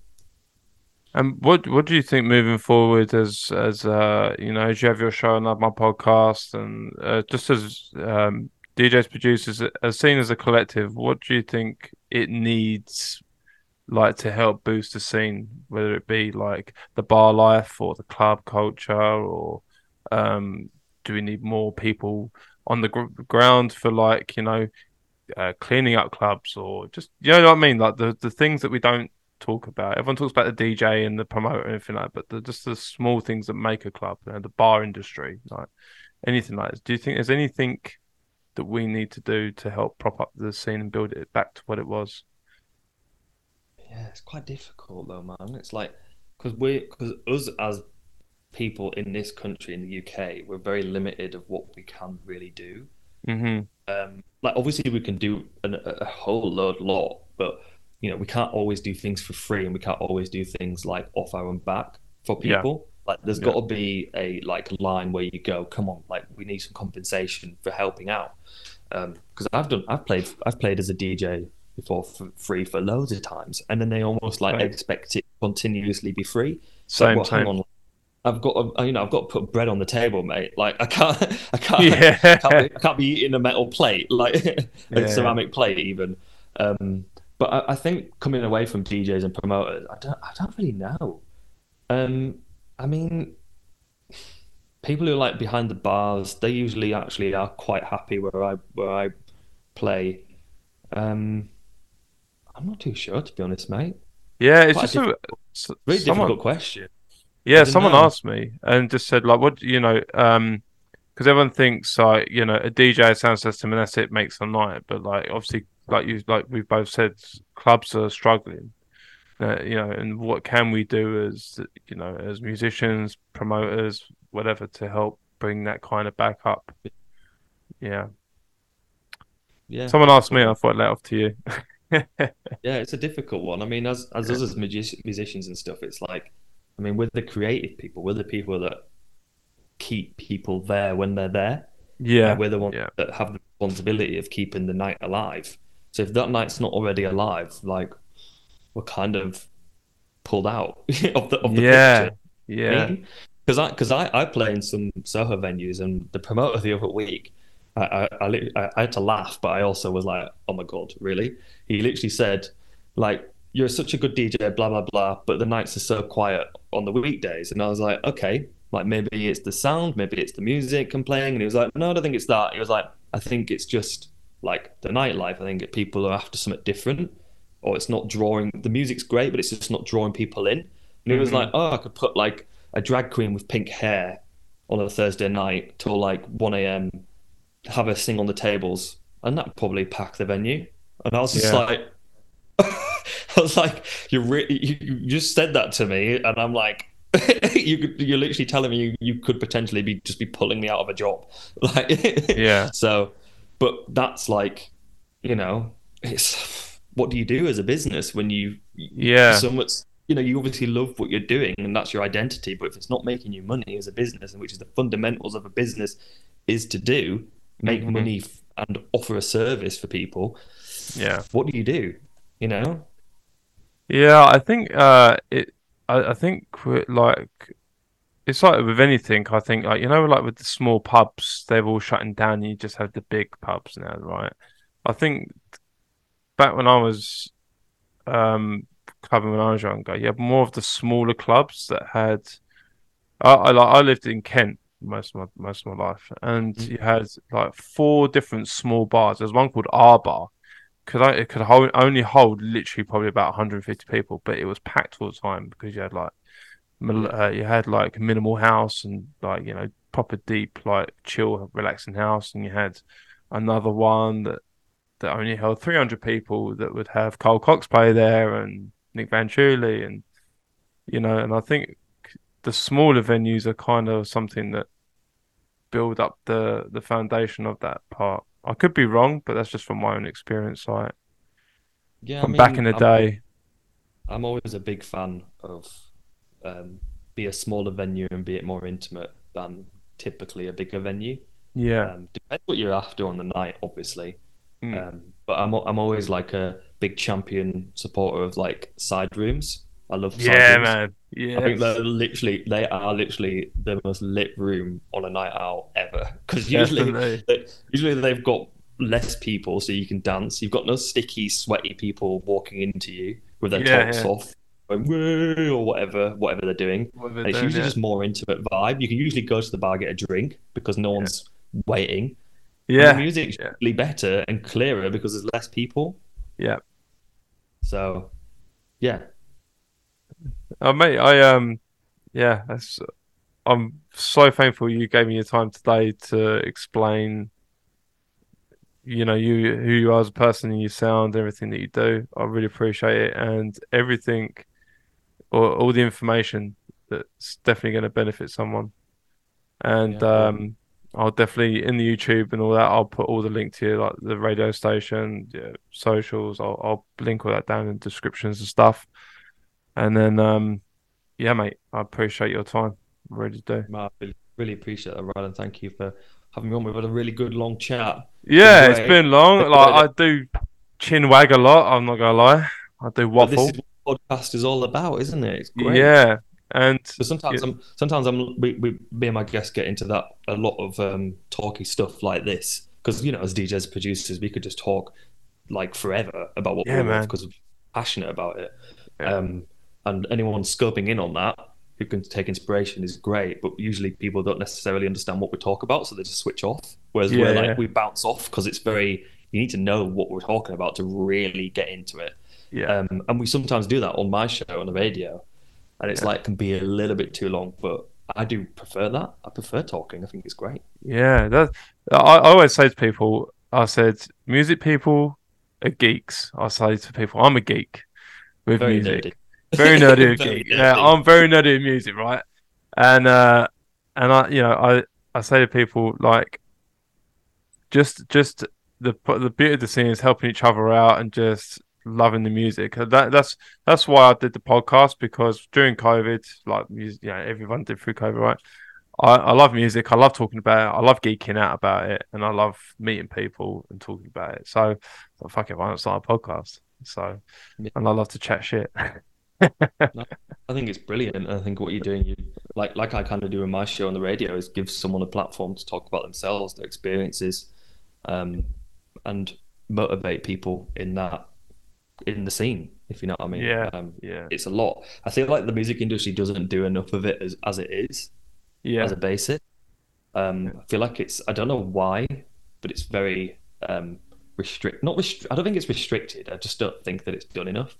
And what what do you think moving forward as as uh you know as you have your show on my podcast and uh, just as um, DJs producers as seen as a collective, what do you think it needs like to help boost the scene, whether it be like the bar life or the club culture, or um, do we need more people on the gr- ground for like you know uh, cleaning up clubs or just you know what I mean, like the the things that we don't talk about. Everyone talks about the DJ and the promoter and everything like that, but just the small things that make a club, you know, the bar industry, like anything like this. Do you think there's anything that we need to do to help prop up the scene and build it back to what it was?
Yeah, it's quite difficult though, man. It's like because we because us as people in this country in the UK, we're very limited of what we can really do.
Mm-hmm.
Um, like obviously we can do an, a whole load lot, but you know we can't always do things for free, and we can't always do things like off our own back for people. Yeah. Like there's yeah. got to be a like line where you go, come on, like we need some compensation for helping out. Because um, I've done, I've played, I've played as a DJ before for free for loads of times, and then they almost like right. expect it continuously be free.
So Same well, hang on,
I've got, you know, I've got to put bread on the table, mate. Like I can't, I can't, yeah. I can't, be, I can't be eating a metal plate, like a yeah. ceramic plate, even. Um, but I, I, think coming away from DJs and promoters, I don't, I don't really know. Um, I mean, people who are like behind the bars, they usually actually are quite happy where I where I play. Um, I'm not too sure to be honest, mate.
Yeah, it's quite just a,
a someone, difficult question.
Yeah, someone know. asked me and just said like, "What you know?" Um, because everyone thinks like you know a DJ sound system and that's it makes a night, but like obviously like you like we've both said, clubs are struggling. Uh, you know, and what can we do as you know as musicians, promoters, whatever, to help bring that kind of back up? Yeah.
Yeah.
Someone asked me, I thought I'd let off to you.
yeah, it's a difficult one. I mean, as as us as musicians and stuff, it's like, I mean, we're the creative people. We're the people that keep people there when they're there.
Yeah,
we're the ones
yeah.
that have the responsibility of keeping the night alive. So if that night's not already alive, like we're kind of pulled out of the of the
yeah,
picture.
Yeah,
because I because I, I play in some Soho venues, and the promoter the other week, I, I, I, I had to laugh, but I also was like, oh my god, really? He literally said, like, you're such a good DJ, blah blah blah, but the nights are so quiet on the weekdays, and I was like, okay, like maybe it's the sound, maybe it's the music I'm playing, and he was like, no, I don't think it's that. He was like, I think it's just like the nightlife. I think people are after something different or it's not drawing. The music's great, but it's just not drawing people in. And mm-hmm. he was like, oh, I could put like a drag queen with pink hair on a Thursday night till like 1 a.m. Have her sing on the tables, and that probably pack the venue. And I was just yeah. like, I was like, you really, you, just said that to me, and I'm like, you, you're literally telling me you, you could potentially be just be pulling me out of a job, like,
yeah.
So, but that's like, you know, it's what do you do as a business when you
yeah.
so much you know you obviously love what you're doing and that's your identity but if it's not making you money as a business and which is the fundamentals of a business is to do make mm-hmm. money and offer a service for people
yeah.
what do you do? You know
yeah i think uh it i, I think like it's like with anything i think like you know like with the small pubs they're all shutting down you just have the big pubs now right i think back when I was um clubbing when I was younger, you had more of the smaller clubs that had. I, I like I lived in Kent most of my most of my life, and mm-hmm. you had like four different small bars. There's one called R Bar. Could I it could hold, only hold literally probably about 150 people, but it was packed all the time because you had like uh, you had like minimal house and like you know proper deep like chill relaxing house, and you had another one that that only held 300 people that would have Carl Cox play there and Nick Fanciulli and you know and I think the smaller venues are kind of something that build up the the foundation of that part. I could be wrong, but that's just from my own experience. Like,
yeah,
from
I mean,
back in the
I'm,
day.
I'm always a big fan of um, be a smaller venue and be it more intimate than typically a bigger venue.
Yeah,
Um, depends what you're after on the night, obviously.
Mm.
Um, but I'm I'm always like a big champion supporter of like side rooms. I love
yeah, man.
I think they're literally they are literally the most lit room on a night out ever because usually they, usually they've got less people so you can dance. You've got no sticky, sweaty people walking into you with their
Yeah,
tops
yeah.
off going, or whatever whatever they're doing.
What they're
it's
doing,
usually
yeah.
just more intimate vibe. You can usually go to the bar get a drink because no one's waiting. And
yeah,
the music's
yeah.
usually better and clearer because there's less people.
yeah.
So, yeah,
Oh, mate, I um, yeah, that's. I'm so thankful you gave me your time today to explain. You know, you who you are as a person and your sound, everything that you do. I really appreciate it, and everything, or all the information that's definitely going to benefit someone. And
Yeah,
um, I'll definitely in the YouTube and all that. I'll put all the link to you, like the radio station, yeah, socials. I'll I'll link all that down in descriptions and stuff. And then um, yeah, mate, I appreciate your time. I really do.
I really, appreciate that, Ryan. Thank you for having me on. We've had a really good long chat.
Yeah, it's been long. Like I do chin wag a lot. I'm not gonna lie. I do waffle.
is what podcast is all about, isn't it? It's great.
Yeah, and
But sometimes
Yeah.
I'm sometimes I'm we, we me and my guests get into that a lot of um talky stuff like this because you know as DJs producers we could just talk like forever about what
Yeah,
we love because we're passionate about it.
Yeah.
Um, and anyone scoping in on that who can take inspiration is great, but usually people don't necessarily understand what we talk about, so they just switch off. Whereas
Yeah,
we're like
yeah.
we bounce off because it's very you need to know what we're talking about to really get into it.
yeah,
Um, and we sometimes do that on my show on the radio, and it's
Yeah.
like can be a little bit too long. But I do prefer that. I prefer talking. I think it's great.
yeah. That I, I always say to people, I said, music people are geeks. I say to people, I'm a geek with
Very
music.
nerdy.
Very nerdy
Very
geek. Yeah,
nerdy.
I'm very nerdy with music, right? And uh, and I, you know, I I say to people like, just just the the beauty of the scene is helping each other out and just loving the music. That that's that's why I did the podcast because during COVID, like music, you know, everyone did through COVID, right? I, I love music. I love talking about it. I love geeking out about it, and I love meeting people and talking about it. So, so fuck it, why not start a podcast? So, and I love to chat shit.
I think it's brilliant. I think what you're doing, you like like I kind of do in my show on the radio, is give someone a platform to talk about themselves, their experiences, um, and motivate people in that in the scene. If you know what I mean.
Yeah.
Um,
Yeah,
it's a lot. I feel like the music industry doesn't do enough of it as, as it is.
yeah,
as a basis. Um, I feel like it's I don't know why, but it's very um, restrict. Not restrict. I don't think it's restricted. I just don't think that it's done enough.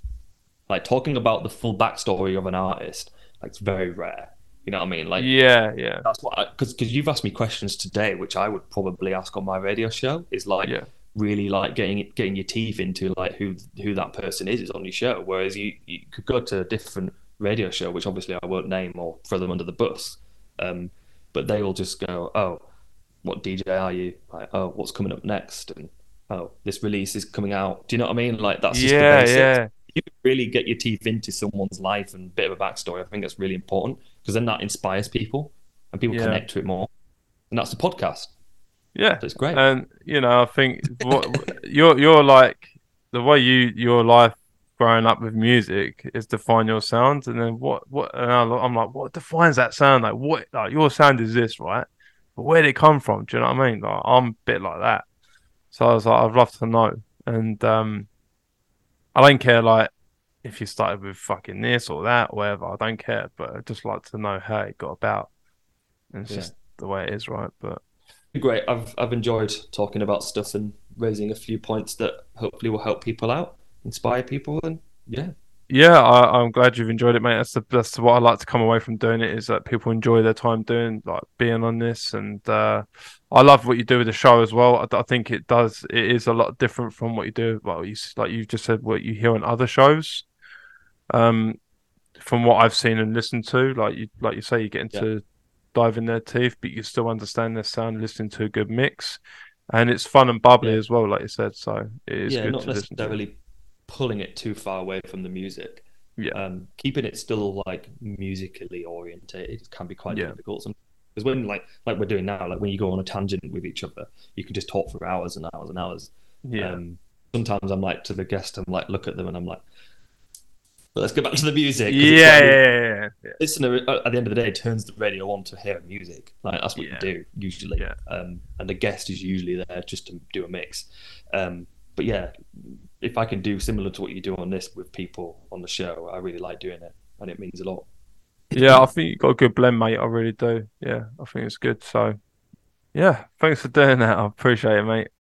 Like talking about the full backstory of an artist, like it's very rare. You know what I mean? Like
yeah, yeah,
that's what because because you've asked me questions today, which I would probably ask on my radio show. Is like
yeah,
really like getting getting your teeth into like who who that person is is on your show. Whereas you you could go to a different radio show, which obviously I won't name or throw them under the bus, um, but they will just go, oh, what DJ are you? Like, oh, what's coming up next? And oh, this release is coming out. Do you know what I mean? Like that's just the
yeah,
basics.
yeah,
You really get your teeth into someone's life and bit of a backstory. I think that's really important because then that inspires people and people
Yeah.
connect to it more. And that's the podcast.
yeah.
So it's great.
And you know, I think what you're you're like the way you your life growing up with music is define your sound, and then what what and I'm like, what defines that sound? Like what like your sound is this, right? But where did it come from? Do you know what I mean? Like I'm a bit like that. So I was like, I'd love to know, and um, I don't care like if you started with fucking this or that, or whatever. I don't care, but I'd just like to know how it got about. And it's
Yeah.
just the way it is, right? But
Great. I've I've enjoyed talking about stuff and raising a few points that hopefully will help people out, inspire people, and yeah,
Yeah, I, I'm glad you've enjoyed it, mate. That's the that's what I like to come away from doing it is that people enjoy their time doing like being on this, and uh, I love what you do with the show as well. I, I think it does. It is a lot different from what you do. Well, you like you just said what you hear on other shows. Um, from what I've seen and listened to, like you like you say, you get into dive in their teeth, but you still understand their sound listening to a good mix. And it's fun and bubbly yeah. as well, like you said. So it is
yeah, not
to
necessarily pulling it too far away from the music.
Yeah.
Um, keeping it still like musically orientated can be quite yeah. difficult. Because when like like we're doing now, like when you go on a tangent with each other, you can just talk for hours and hours and hours.
Yeah. Um,
sometimes I'm like to the guest, I'm like look at them and I'm like, but let's go back to the music.
Yeah, like, yeah, yeah, yeah,
Listener at the end of the day turns the radio on to hear music. Like that's what yeah. you do usually.
Yeah.
Um, and the guest is usually there just to do a mix. Um, but yeah, if I can do similar to what you do on this with people on the show, I really like doing it, and it means a lot.
Yeah, I think you got a good blend, mate. I really do. Yeah, I think it's good. So, yeah, thanks for doing that. I appreciate it, mate.